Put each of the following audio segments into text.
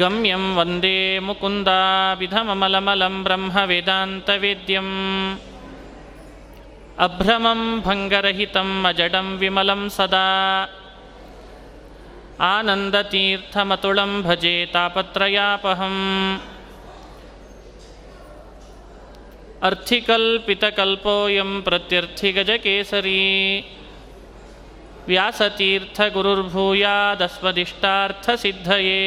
गम्यं वन्दे मुकुन्दाविधममलमलं ब्रह्मवेदान्तवेद्यम् अभ्रमं भङ्गरहितम् अजडं विमलं सदा आनन्दतीर्थमतुलं भजे तापत्रयापहम् अर्थिकल्पितकल्पोऽयं प्रत्यर्थिगजकेसरी व्यासतीर्थगुरुर्भूयादस्मदिष्टार्थसिद्धये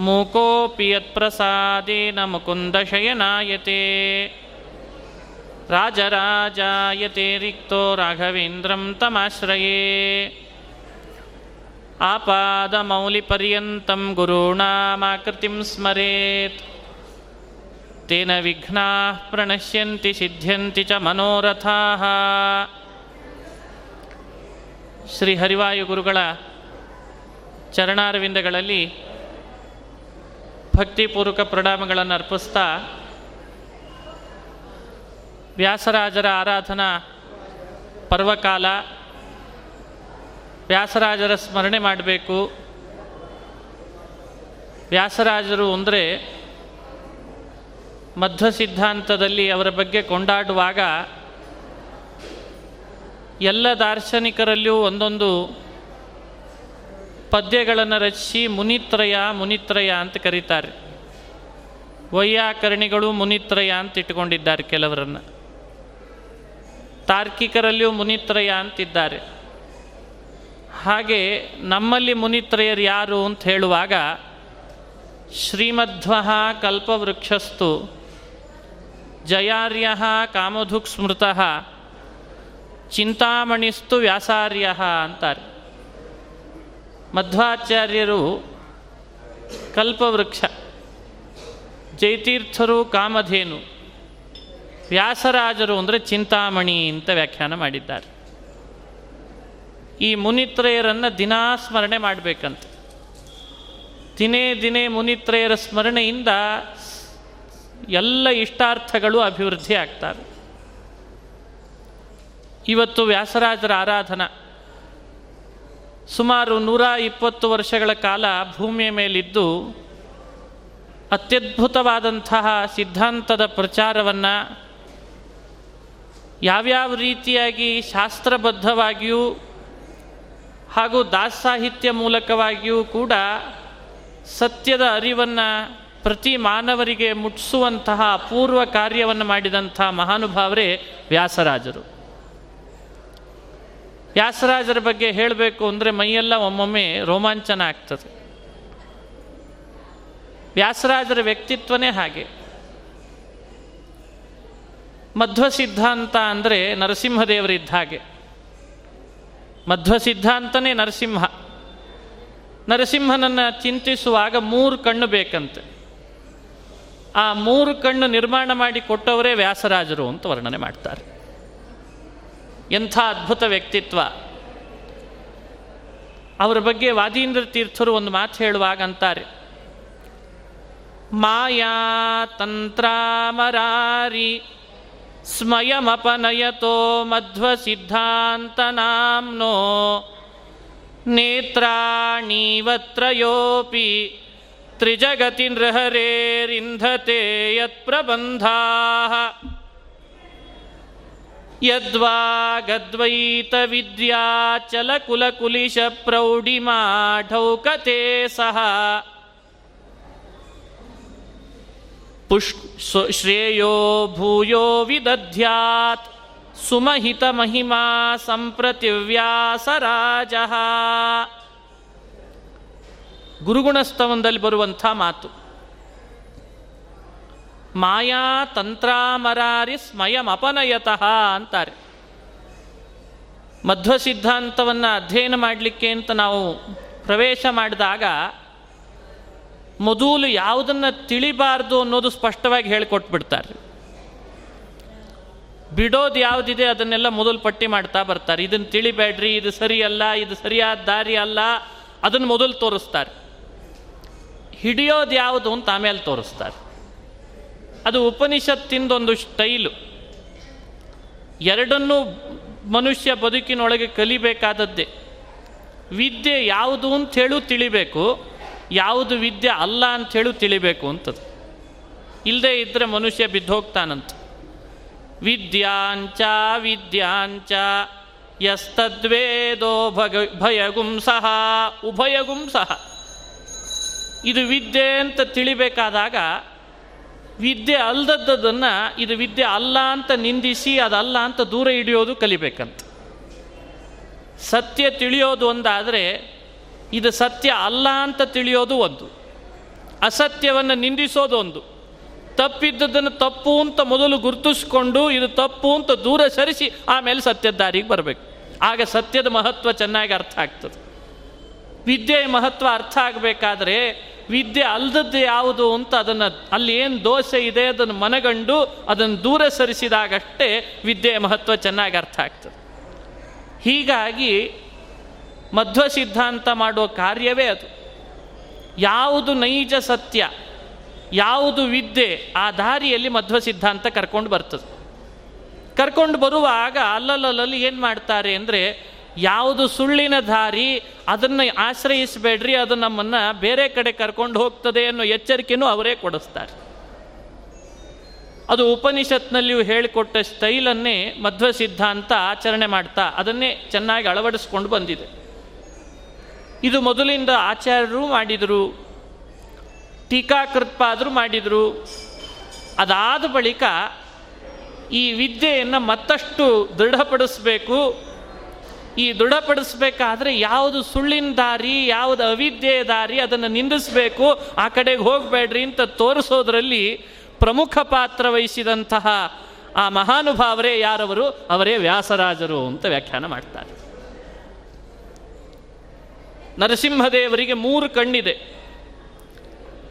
ಮೂಕೋಪಿ ಯತ್ಪ್ರಸಾದೇನ ಮುಕುಂದಶಯನಾಯತೆ ರಾಜರಾಜಾಯತೆ ರಿಕ್ತೋ ರಾಘವೇಂದ್ರಂ ತಮಾಶ್ರಯೇ. ಆಪಾದಮೌಲಿಪರ್ಯಂತಂ ಗುರುಣಾಮಾಕೃತಿಂ ಸ್ಮರೇತ್. ತೇನ ವಿಘ್ನಾಃ ಪ್ರಣಶ್ಯಂತಿ ಸಿದ್ಧ್ಯಂತಿ ಚ ಮನೋರಥಾಃ. ಶ್ರೀ ಹರಿವಾಯು ಗುರುಗಳ ಚರಣಾರವಿಂದಗಳಲ್ಲಿ ಭಕ್ತಿಪೂರ್ವಕ ಪ್ರಣಾಮಗಳನ್ನು ಅರ್ಪಿಸ್ತಾ ವ್ಯಾಸರಾಜರ ಆರಾಧನಾ ಪರ್ವಕಾಲ ವ್ಯಾಸರಾಜರ ಸ್ಮರಣೆ ಮಾಡಬೇಕು. ವ್ಯಾಸರಾಜರು ಅಂದರೆ ಮಧ್ವ ಸಿದ್ಧಾಂತದಲ್ಲಿ ಅವರ ಬಗ್ಗೆ ಕೊಂಡಾಡುವಾಗ ಎಲ್ಲ ದಾರ್ಶನಿಕರಲ್ಲಿಯೂ ಒಂದೊಂದು ಪದ್ಯಗಳನ್ನು ರಚಿಸಿ ಮುನಿತ್ರಯ ಮುನಿತ್ರಯ ಅಂತ ಕರೀತಾರೆ. ವೈಯಾಕರಣಿಗಳು ಮುನಿತ್ರಯ ಅಂತ ಇಟ್ಕೊಂಡಿದ್ದಾರೆ ಕೆಲವರನ್ನು. ತಾರ್ಕಿಕರಲ್ಲಿಯೂ ಮುನಿತ್ರಯ ಅಂತಿದ್ದಾರೆ ಹಾಗೆ ನಮ್ಮಲ್ಲಿ ಮುನಿತ್ರಯರು ಯಾರು ಅಂತ ಹೇಳುವಾಗ ಶ್ರೀಮಧ್ವ ಕಲ್ಪವೃಕ್ಷಸ್ತು ಜಯಾರ್ಯ ಕಾಮಧುಕ್ ಸ್ಮೃತಃ ಚಿಂತಾಮಣಿಸ್ತು ವ್ಯಾಸಾರ್ಯ ಅಂತಾರೆ. ಮಧ್ವಾಚಾರ್ಯರು ಕಲ್ಪವೃಕ್ಷ, ಜೈತೀರ್ಥರು ಕಾಮಧೇನು, ವ್ಯಾಸರಾಜರು ಅಂದರೆ ಚಿಂತಾಮಣಿ ಅಂತ ವ್ಯಾಖ್ಯಾನ ಮಾಡಿದ್ದಾರೆ. ಈ ಮುನಿತ್ರಯರನ್ನು ದಿನಾ ಸ್ಮರಣೆ ಮಾಡಬೇಕಂತೆ. ದಿನೇ ದಿನೇ ಮುನಿತ್ರಯರ ಸ್ಮರಣೆಯಿಂದ ಎಲ್ಲ ಇಷ್ಟಾರ್ಥಗಳು ಅಭಿವೃದ್ಧಿ ಆಗ್ತವೆ. ಇವತ್ತು ವ್ಯಾಸರಾಜರ ಆರಾಧನಾ ಸುಮಾರು ನೂರ ಇಪ್ಪತ್ತು ವರ್ಷಗಳ ಕಾಲ ಭೂಮಿಯ ಮೇಲಿದ್ದು ಅತ್ಯದ್ಭುತವಾದಂತಹ ಸಿದ್ಧಾಂತದ ಪ್ರಚಾರವನ್ನು ಯಾವ್ಯಾವ ರೀತಿಯಾಗಿ ಶಾಸ್ತ್ರಬದ್ಧವಾಗಿಯೂ ಹಾಗೂ ದಾಸಾಹಿತ್ಯ ಮೂಲಕವಾಗಿಯೂ ಕೂಡ ಸತ್ಯದ ಅರಿವನ್ನು ಪ್ರತಿ ಮಾನವರಿಗೆ ಮುಟ್ಟಿಸುವಂತಹ ಅಪೂರ್ವ ಕಾರ್ಯವನ್ನು ಮಾಡಿದಂಥ ಮಹಾನುಭಾವರೇ ವ್ಯಾಸರಾಜರು. ವ್ಯಾಸರಾಜರ ಬಗ್ಗೆ ಹೇಳಬೇಕು ಅಂದರೆ ಮೈಯೆಲ್ಲ ಒಮ್ಮೊಮ್ಮೆ ರೋಮಾಂಚನ ಆಗ್ತದೆ. ವ್ಯಾಸರಾಜರ ವ್ಯಕ್ತಿತ್ವನೇ ಹಾಗೆ. ಮಧ್ವ ಸಿದ್ಧಾಂತ ಅಂದರೆ ನರಸಿಂಹದೇವರಿದ್ದ ಹಾಗೆ. ಮಧ್ವ ಸಿದ್ಧಾಂತನೇ ನರಸಿಂಹ. ನರಸಿಂಹನನ್ನು ಚಿಂತಿಸುವಾಗ ಮೂರು ಕಣ್ಣು ಬೇಕಂತೆ. ಆ ಮೂರು ಕಣ್ಣು ನಿರ್ಮಾಣ ಮಾಡಿ ಕೊಟ್ಟವರೇ ವ್ಯಾಸರಾಜರು ಅಂತ ವರ್ಣನೆ ಮಾಡ್ತಾರೆ. ಎಂಥ ಅದ್ಭುತ ವ್ಯಕ್ತಿತ್ವ. ಅವರ ಬಗ್ಗೆ ವಾದೀಂದ್ರ ತೀರ್ಥರು ಒಂದು ಮಾತು ಹೇಳುವಾಗ ಅಂತಾರೆ ಮಾಯಾ ತಂತ್ರಾಮರಾರಿ ಸ್ಮಯಮಪನಯತೋ ಮಧ್ವ ಸಿದ್ಧಾಂತನಾಂನೋ ನೇತ್ರಾಣೀವತ್ರಯೋಪಿ ತ್ರಿಜಗತಿ ನೃಹರೇರಿಂಧತೆ ಯತ್ಪ್ರಬಂಧಾ. ಯದ್ವಾ ಗದ್ವೈತ ವಿದ್ಯಾಚಲಕುಲಕುಲಿಶ ಪ್ರೌಢಿಮಾಢೌಕತೆ ಸಹ. ಪುಷ್ ಶ್ರೇಯೋ ಭೂಯೋ ವಿದಧ್ಯಾತ್. ಸುಮಹಿತ ಮಹಿಮಾ ಸಂಪ್ರತಿ ವ್ಯಾಸರಾಜ ಗುರುಗುಣಸ್ತವನದಲ್ಲಿ ಬರುವಂಥ ಮಾತು. ಮಾಯಾ ತಂತ್ರಾಮರಾರಿ ಸ್ಮಯಮಪನಯತಃ ಅಂತಾರೆ. ಮಧ್ವ ಸಿದ್ಧಾಂತವನ್ನು ಅಧ್ಯಯನ ಮಾಡಲಿಕ್ಕೆ ಅಂತ ನಾವು ಪ್ರವೇಶ ಮಾಡಿದಾಗ ಮೊದಲು ಯಾವುದನ್ನು ತಿಳಿಬಾರ್ದು ಅನ್ನೋದು ಸ್ಪಷ್ಟವಾಗಿ ಹೇಳಿಕೊಟ್ಬಿಡ್ತಾರೆ. ಬಿಡೋದು ಯಾವುದಿದೆ ಅದನ್ನೆಲ್ಲ ಮೊದಲು ಪಟ್ಟಿ ಮಾಡ್ತಾ ಬರ್ತಾರೆ. ಇದನ್ನು ತಿಳಿಬೇಡ್ರಿ, ಇದು ಸರಿಯಲ್ಲ, ಇದು ಸರಿಯಾದ ದಾರಿ ಅಲ್ಲ ಅದನ್ನು ಮೊದಲು ತೋರಿಸ್ತಾರೆ. ಹಿಡಿಯೋದು ಯಾವುದು ಅಂತ ಆಮೇಲೆ ತೋರಿಸ್ತಾರೆ. ಅದು ಉಪನಿಷತ್ತಿಂದೊಂದು ಸ್ಟೈಲು. ಎರಡನ್ನೂ ಮನುಷ್ಯ ಬದುಕಿನೊಳಗೆ ಕಲಿಬೇಕಾದದ್ದೇ. ವಿದ್ಯೆ ಯಾವುದು ಅಂಥೇಳು ತಿಳಿಬೇಕು, ಯಾವುದು ವಿದ್ಯೆ ಅಲ್ಲ ಅಂಥೇಳು ತಿಳಿಬೇಕು ಅಂತದ್ದು. ಇಲ್ಲದೆ ಇದ್ದರೆ ಮನುಷ್ಯ ಬಿದ್ದೋಗ್ತಾನಂತ. ವಿದ್ಯಾಂಚ ವಿದ್ಯಾಂಚ, ಯಸ್ತದ್ವೇದೋ ಭಗ, ಭಯಗುಂ ಸಹ, ಉಭಯಗುಂ ಸಹ. ಇದು ವಿದ್ಯೆ ಅಂತ ತಿಳಿಬೇಕಾದಾಗ ವಿದ್ಯೆ ಅಲ್ಲದದ್ದನ್ನು ಇದು ವಿದ್ಯೆ ಅಲ್ಲ ಅಂತ ನಿಂದಿಸಿ ಅದಲ್ಲ ಅಂತ ದೂರ ಹಿಡಿಯೋದು ಕಲಿಬೇಕಂತ. ಸತ್ಯ ತಿಳಿಯೋದು ಒಂದಾದರೆ ಇದು ಸತ್ಯ ಅಲ್ಲ ಅಂತ ತಿಳಿಯೋದು ಒಂದು. ಅಸತ್ಯವನ್ನು ನಿಂದಿಸೋದು ಒಂದು. ತಪ್ಪಿದ್ದದನ್ನು ತಪ್ಪು ಅಂತ ಮೊದಲು ಗುರುತಿಸ್ಕೊಂಡು ಇದು ತಪ್ಪು ಅಂತ ದೂರ ಸರಿಸಿ ಆಮೇಲೆ ಸತ್ಯದ ದಾರಿಗೆ ಬರಬೇಕು. ಆಗ ಸತ್ಯದ ಮಹತ್ವ ಚೆನ್ನಾಗಿ ಅರ್ಥ ಆಗ್ತದೆ. ವಿದ್ಯೆಯ ಮಹತ್ವ ಅರ್ಥ ಆಗಬೇಕಾದ್ರೆ ವಿದ್ಯೆ ಅಲ್ದದ್ದು ಯಾವುದು ಅಂತ ಅದನ್ನು ಅಲ್ಲಿ ಏನು ದೋಷ ಇದೆ ಅದನ್ನು ಮನಗಂಡು ಅದನ್ನು ದೂರ ಸರಿಸಿದಾಗಷ್ಟೇ ವಿದ್ಯೆಯ ಮಹತ್ವ ಚೆನ್ನಾಗಿ ಅರ್ಥ ಆಗ್ತದೆ. ಹೀಗಾಗಿ ಮಧ್ವ ಸಿದ್ಧಾಂತ ಮಾಡುವ ಕಾರ್ಯವೇ ಅದು. ಯಾವುದು ನೈಜ ಸತ್ಯ, ಯಾವುದು ವಿದ್ಯೆ, ಆ ದಾರಿಯಲ್ಲಿ ಮಧ್ವ ಸಿದ್ಧಾಂತ ಕರ್ಕೊಂಡು ಬರ್ತದೆ. ಕರ್ಕೊಂಡು ಬರುವಾಗ ಅಲ್ಲಲ್ಲಲ್ಲಿ ಏನು ಮಾಡ್ತಾರೆ ಅಂದರೆ ಯಾವುದು ಸುಳ್ಳಿನ ದಾರಿ, ಅದನ್ನು ಆಶ್ರಯಿಸಬೇಡ್ರಿ, ಅದು ನಮ್ಮನ್ನು ಬೇರೆ ಕಡೆ ಕರ್ಕೊಂಡು ಹೋಗ್ತದೆ ಅನ್ನೋ ಎಚ್ಚರಿಕೆಯೂ ಅವರೇ ಕೊಡಿಸ್ತಾರೆ. ಅದು ಉಪನಿಷತ್ನಲ್ಲಿಯೂ ಹೇಳಿಕೊಟ್ಟ ಸ್ಟೈಲನ್ನೇ ಮಧ್ವ ಸಿದ್ಧಾಂತ ಆಚರಣೆ ಮಾಡ್ತಾ ಅದನ್ನೇ ಚೆನ್ನಾಗಿ ಅಳವಡಿಸ್ಕೊಂಡು ಬಂದಿದೆ. ಇದು ಮೊದಲಿಂದ ಆಚಾರ್ಯರು ಮಾಡಿದರು, ಟೀಕಾಕೃತ್ಪಾದರೂ ಮಾಡಿದರು. ಅದಾದ ಬಳಿಕ ಈ ವಿದ್ಯೆಯನ್ನು ಮತ್ತಷ್ಟು ದೃಢಪಡಿಸಬೇಕು ಈ ದೃಢಪಡಿಸ್ಬೇಕಾದ್ರೆ ಯಾವುದು ಸುಳ್ಳಿನ ದಾರಿ, ಯಾವುದು ಅವಿದ್ಯೆಯ ದಾರಿ, ಅದನ್ನು ನಿಂದಿಸಬೇಕು, ಆ ಕಡೆಗೆ ಹೋಗಬೇಡ್ರಿ ಅಂತ ತೋರಿಸೋದ್ರಲ್ಲಿ ಪ್ರಮುಖ ಪಾತ್ರ ವಹಿಸಿದಂತಹ ಆ ಮಹಾನುಭಾವರೇ ಯಾರವರು? ಅವರೇ ವ್ಯಾಸರಾಜರು ಅಂತ ವ್ಯಾಖ್ಯಾನ ಮಾಡ್ತಾರೆ. ನರಸಿಂಹದೇವರಿಗೆ ಮೂರು ಕಣ್ಣಿದೆ.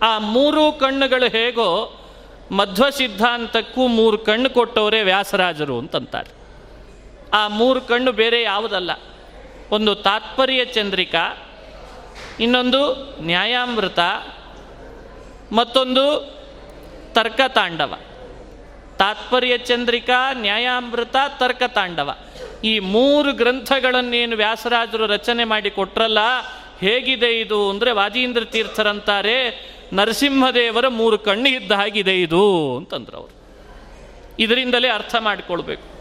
ಆ ಮೂರು ಕಣ್ಣುಗಳು ಹೇಗೋ ಮಧ್ವ ಸಿದ್ಧಾಂತಕ್ಕೂ ಮೂರು ಕಣ್ಣು ಕೊಟ್ಟವರೇ ವ್ಯಾಸರಾಜರು ಅಂತಂತಾರೆ. ಆ ಮೂರು ಕಣ್ಣು ಬೇರೆ ಯಾವುದಲ್ಲ. ಒಂದು ತಾತ್ಪರ್ಯ ಚಂದ್ರಿಕಾ, ಇನ್ನೊಂದು ನ್ಯಾಯಾಮೃತ, ಮತ್ತೊಂದು ತರ್ಕತಾಂಡವ. ತಾತ್ಪರ್ಯ ಚಂದ್ರಿಕಾ, ನ್ಯಾಯಾಮೃತ, ತರ್ಕತಾಂಡವ. ಈ ಮೂರು ಗ್ರಂಥಗಳನ್ನೇನು ವ್ಯಾಸರಾಜರು ರಚನೆ ಮಾಡಿ ಕೊಟ್ರಲ್ಲ, ಹೇಗಿದೆ ಇದು ಅಂದರೆ ವಾಜೀಂದ್ರ ತೀರ್ಥರಂತಾರೆ, ನರಸಿಂಹದೇವರ ಮೂರು ಕಣ್ಣು ಇದ್ದ ಹಾಗಿದೆ ಇದು ಅಂತಂದ್ರು ಅವರು. ಇದರಿಂದಲೇ ಅರ್ಥ ಮಾಡಿಕೊಳ್ಬೇಕು.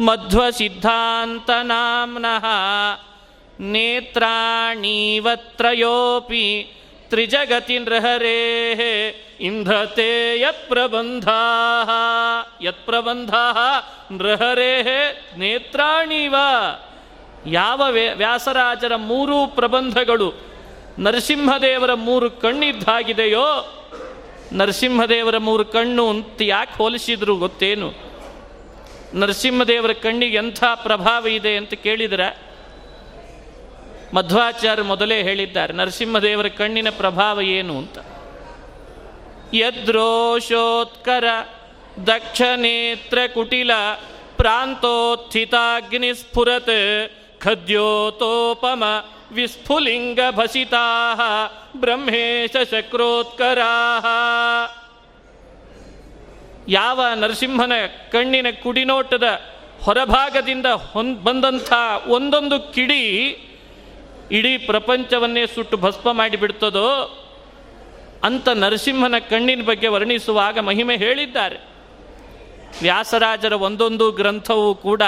ಮಧ್ವ ಸಿದ್ಧಾಂತ ನಾಮ್ನಃ ನೇತ್ರಾಣೀವತ್ರಯೋಪಿ ತ್ರಿಜಗತಿ ನೃಹರೇ ಇಂಧತೆ ಯತ್ಪ್ರಬಂಧಾ ಯತ್ಪ್ರಬಂಧಾ ನೃಹರೇ ನೇತ್ರಾಣೀವ. ಯಾವ ವ್ಯಾಸರಾಜರ ಮೂರು ಪ್ರಬಂಧಗಳು ನರಸಿಂಹದೇವರ ಮೂರು ಕಣ್ಣಿದ್ದಾಗಿದೆಯೋ ನರಸಿಂಹದೇವರ ಮೂರು ಕಣ್ಣು ಅಂತ ಯಾಕೆ ಹೋಲಿಸಿದ್ರು ಗೊತ್ತೇನು? ನರಸಿಂಹದೇವರ ಕಣ್ಣಿಗೆ ಎಂಥ ಪ್ರಭಾವ ಇದೆ ಅಂತ ಕೇಳಿದರೆ ಮಧ್ವಾಚಾರ್ಯ ಮೊದಲೇ ಹೇಳಿದ್ದಾರೆ, ನರಸಿಂಹದೇವರ ಕಣ್ಣಿನ ಪ್ರಭಾವ ಏನು ಅಂತ. ಯದ್ರೋಷೋತ್ಕರ, ದಕ್ಷನೇತ್ರ ಕುಟಿಲ ಪ್ರಾಂತೋತ್ಥಿತಾಗ್ನಿ ಸ್ಫುರತ್ ಖದ್ಯೋತೋಪಮ ವಿಸ್ಫುಲಿಂಗ ಭಸಿತಾ ಬ್ರಹ್ಮೇಶ ಚಕ್ರೋತ್ಕರಾಹ ಯಾವ ನರಸಿಂಹನ ಕಣ್ಣಿನ ಕುಡಿನೋಟದ ಹೊರಭಾಗದಿಂದ ಹೊಂದ್ ಬಂದಂಥ ಒಂದೊಂದು ಕಿಡಿ ಇಡೀ ಪ್ರಪಂಚವನ್ನೇ ಸುಟ್ಟು ಭಸ್ಮ ಮಾಡಿಬಿಡ್ತದೋ? ಅಂತ ನರಸಿಂಹನ ಕಣ್ಣಿನ ಬಗ್ಗೆ ವರ್ಣಿಸುವಾಗ ಮಹಿಮೆ ಹೇಳಿದ್ದಾರೆ. ವ್ಯಾಸರಾಜರ ಒಂದೊಂದು ಗ್ರಂಥವೂ ಕೂಡ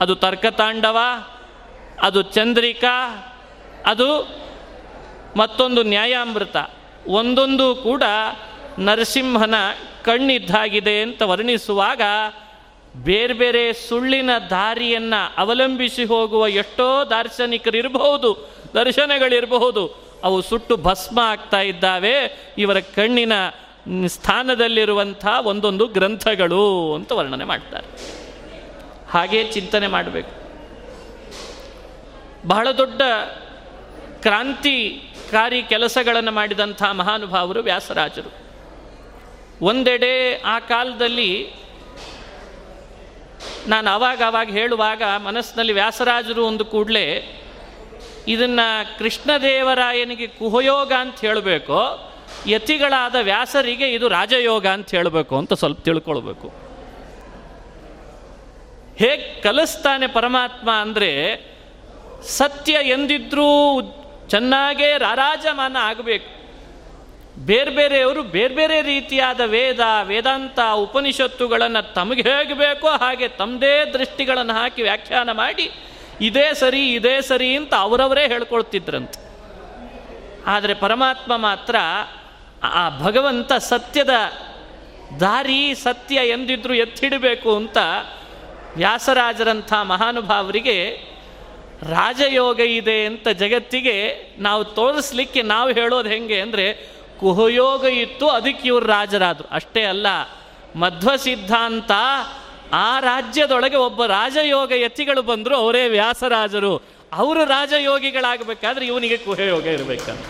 ಅದು ತರ್ಕತಾಂಡವ, ಅದು ಚಂದ್ರಿಕಾ ಅದು ಮತ್ತೊಂದು ನ್ಯಾಯಾಮೃತ. ಒಂದೊಂದು ಕೂಡ ನರಸಿಂಹನ ಕಣ್ಣಿದ್ದಾಗಿದೆ ಅಂತ ವರ್ಣಿಸುವಾಗ ಬೇರೆ ಬೇರೆ ಸುಳ್ಳಿನ ದಾರಿಯನ್ನು ಅವಲಂಬಿಸಿ ಹೋಗುವ ಎಷ್ಟೋ ದಾರ್ಶನಿಕರಿರಬಹುದು, ದರ್ಶನಗಳಿರಬಹುದು, ಅವು ಸುಟ್ಟು ಭಸ್ಮ ಆಗ್ತಾ ಇದ್ದಾವೆ. ಇವರ ಕಣ್ಣಿನ ಸ್ಥಾನದಲ್ಲಿರುವಂಥ ಒಂದೊಂದು ಗ್ರಂಥಗಳು ಅಂತ ವರ್ಣನೆ ಮಾಡ್ತಾರೆ. ಹಾಗೇ ಚಿಂತನೆ ಮಾಡಬೇಕು. ಬಹಳ ದೊಡ್ಡ ಕ್ರಾಂತಿಕಾರಿ ಕೆಲಸಗಳನ್ನು ಮಾಡಿದಂಥ ಮಹಾನುಭಾವರು ವ್ಯಾಸರಾಜರು. ಒಂದೆಡೆ ಆ ಕಾಲದಲ್ಲಿ ನಾನು ಅವಾಗ ಅವಾಗ ಹೇಳುವಾಗ ಮನಸ್ಸಿನಲ್ಲಿ ವ್ಯಾಸರಾಜರು ಒಂದು ಕೂಡಲೇ, ಇದನ್ನು ಕೃಷ್ಣದೇವರಾಯನಿಗೆ ಕುಹಯೋಗ ಅಂತ ಹೇಳಬೇಕು, ಯತಿಗಳಾದ ವ್ಯಾಸರಿಗೆ ಇದು ರಾಜಯೋಗ ಅಂತ ಹೇಳಬೇಕು ಅಂತ ಸ್ವಲ್ಪ ತಿಳ್ಕೊಳ್ಬೇಕು. ಹೇಗೆ ಕಲಿಸ್ತಾನೆ ಪರಮಾತ್ಮ ಅಂದರೆ, ಸತ್ಯ ಎಂದಿದ್ರೂ ಚೆನ್ನಾಗೇ ರಾರಾಜಮಾನ ಆಗಬೇಕು. ಬೇರೆ ಬೇರೆಯವರು ಬೇರೆ ಬೇರೆ ರೀತಿಯಾದ ವೇದ, ವೇದಾಂತ ಉಪನಿಷತ್ತುಗಳನ್ನು ತಮಗೆ ಹೇಗೆ ಬೇಕೋ ಹಾಗೆ ತಮ್ಮದೇ ದೃಷ್ಟಿಗಳನ್ನು ಹಾಕಿ ವ್ಯಾಖ್ಯಾನ ಮಾಡಿ, ಇದೇ ಸರಿ ಇದೇ ಸರಿ ಅಂತ ಅವರವರೇ ಹೇಳ್ಕೊಳ್ತಿದ್ರಂತೆ. ಆದರೆ ಪರಮಾತ್ಮ ಮಾತ್ರ ಆ ಭಗವಂತ ಸತ್ಯದ ದಾರಿ, ಸತ್ಯ ಎಂದಿದ್ರು ಎತ್ತಿಡಬೇಕು ಅಂತ ವ್ಯಾಸರಾಜರಂಥ ಮಹಾನುಭಾವರಿಗೆ ರಾಜಯೋಗ ಇದೆ ಅಂತ ಜಗತ್ತಿಗೆ ನಾವು ತೋರಿಸ್ಲಿಕ್ಕೆ ನಾವು ಹೇಳೋದು ಹೆಂಗೆ ಅಂದರೆ ಕುಹಯೋಗ ಇತ್ತು, ಅದಕ್ಕೆ ಇವರು ರಾಜರಾದರು. ಅಷ್ಟೇ ಅಲ್ಲ ಮಧ್ವ ಸಿದ್ಧಾಂತ ಆ ರಾಜ್ಯದೊಳಗೆ ಒಬ್ಬ ರಾಜಯೋಗ ಯತಿಗಳು ಬಂದರು, ಅವರೇ ವ್ಯಾಸರಾಜರು. ಅವರು ರಾಜಯೋಗಿಗಳಾಗಬೇಕಾದ್ರೆ ಇವನಿಗೆ ಕುಹಯೋಗ ಇರಬೇಕಂತ.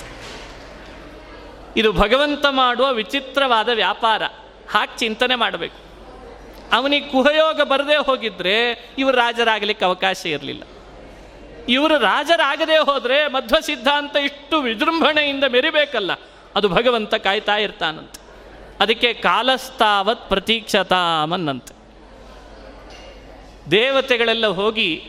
ಇದು ಭಗವಂತ ಮಾಡುವ ವಿಚಿತ್ರವಾದ ವ್ಯಾಪಾರ. ಹಾಕಿ ಚಿಂತನೆ ಮಾಡಬೇಕು. ಅವನಿಗೆ ಕುಹಯೋಗ ಬರದೇ ಹೋಗಿದ್ರೆ ಇವರು ರಾಜರಾಗಲಿಕ್ಕೆ ಅವಕಾಶ ಇರಲಿಲ್ಲ. ಇವರು ರಾಜರಾಗದೇ ಹೋದರೆ ಮಧ್ವ ಸಿದ್ಧಾಂತ ಇಷ್ಟು ವಿಜೃಂಭಣೆಯಿಂದ ಮೆರಿಬೇಕಲ್ಲ. ಅದು ಭಗವಂತ ಕಾಯ್ತಾ ಇರ್ತಾನಂತೆ. ಅದಕ್ಕೆ ಕಾಲಸ್ತಾವತ್ ಪ್ರತೀಕ್ಷತಾಮನ್ನಂತೆ ದೇವತೆಗಳೆಲ್ಲ ಹೋಗಿ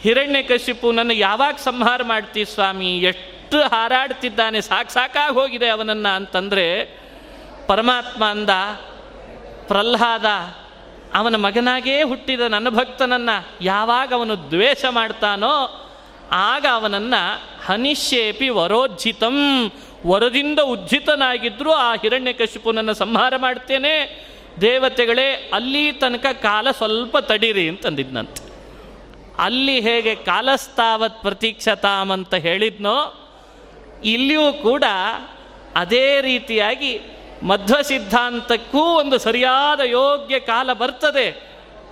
ಹಿರಣ್ಯಕಶಿಪುನನ್ನು ಯಾವಾಗ ಸಂಹಾರ ಮಾಡ್ತೀ ಸ್ವಾಮಿ? ಎಷ್ಟು ಹಾರಾಡ್ತಿದ್ದಾನೆ, ಸಾಕು ಸಾಕಾಗಿ ಹೋಗಿದೆ ಅವನನ್ನು ಅಂತಂದರೆ, ಪರಮಾತ್ಮ ಅಂದ, ಪ್ರಹ್ಲಾದ ಅವನ ಮಗನಾಗೇ ಹುಟ್ಟಿದ ನನ್ನ ಭಕ್ತನನ್ನು ಯಾವಾಗ ಅವನು ದ್ವೇಷ ಮಾಡ್ತಾನೋ ಆಗ ಅವನನ್ನು ಹನಿಶೇಪಿ ವರೋಜ್ಜಿತಂ ವರದಿಂದ ಉಜ್ಜಿತನಾಗಿದ್ದರೂ ಆ ಹಿರಣ್ಯಕಶಿಪುನನ್ನು ಸಂಹಾರ ಮಾಡ್ತೇನೆ. ದೇವತೆಗಳೇ, ಅಲ್ಲಿ ತನಕ ಕಾಲ ಸ್ವಲ್ಪ ತಡೀರಿ ಅಂತಂದಿದ್ನಂತೆ. ಅಲ್ಲಿ ಹೇಗೆ ಕಾಲಸ್ತಾವತ್ ಪ್ರತೀಕ್ಷತಾಮ್ ಅಂತ ಹೇಳಿದ್ನೋ, ಇಲ್ಲಿಯೂ ಕೂಡ ಅದೇ ರೀತಿಯಾಗಿ ಮಧ್ವ ಸಿದ್ಧಾಂತಕ್ಕೂ ಒಂದು ಸರಿಯಾದ ಯೋಗ್ಯ ಕಾಲ ಬರ್ತದೆ.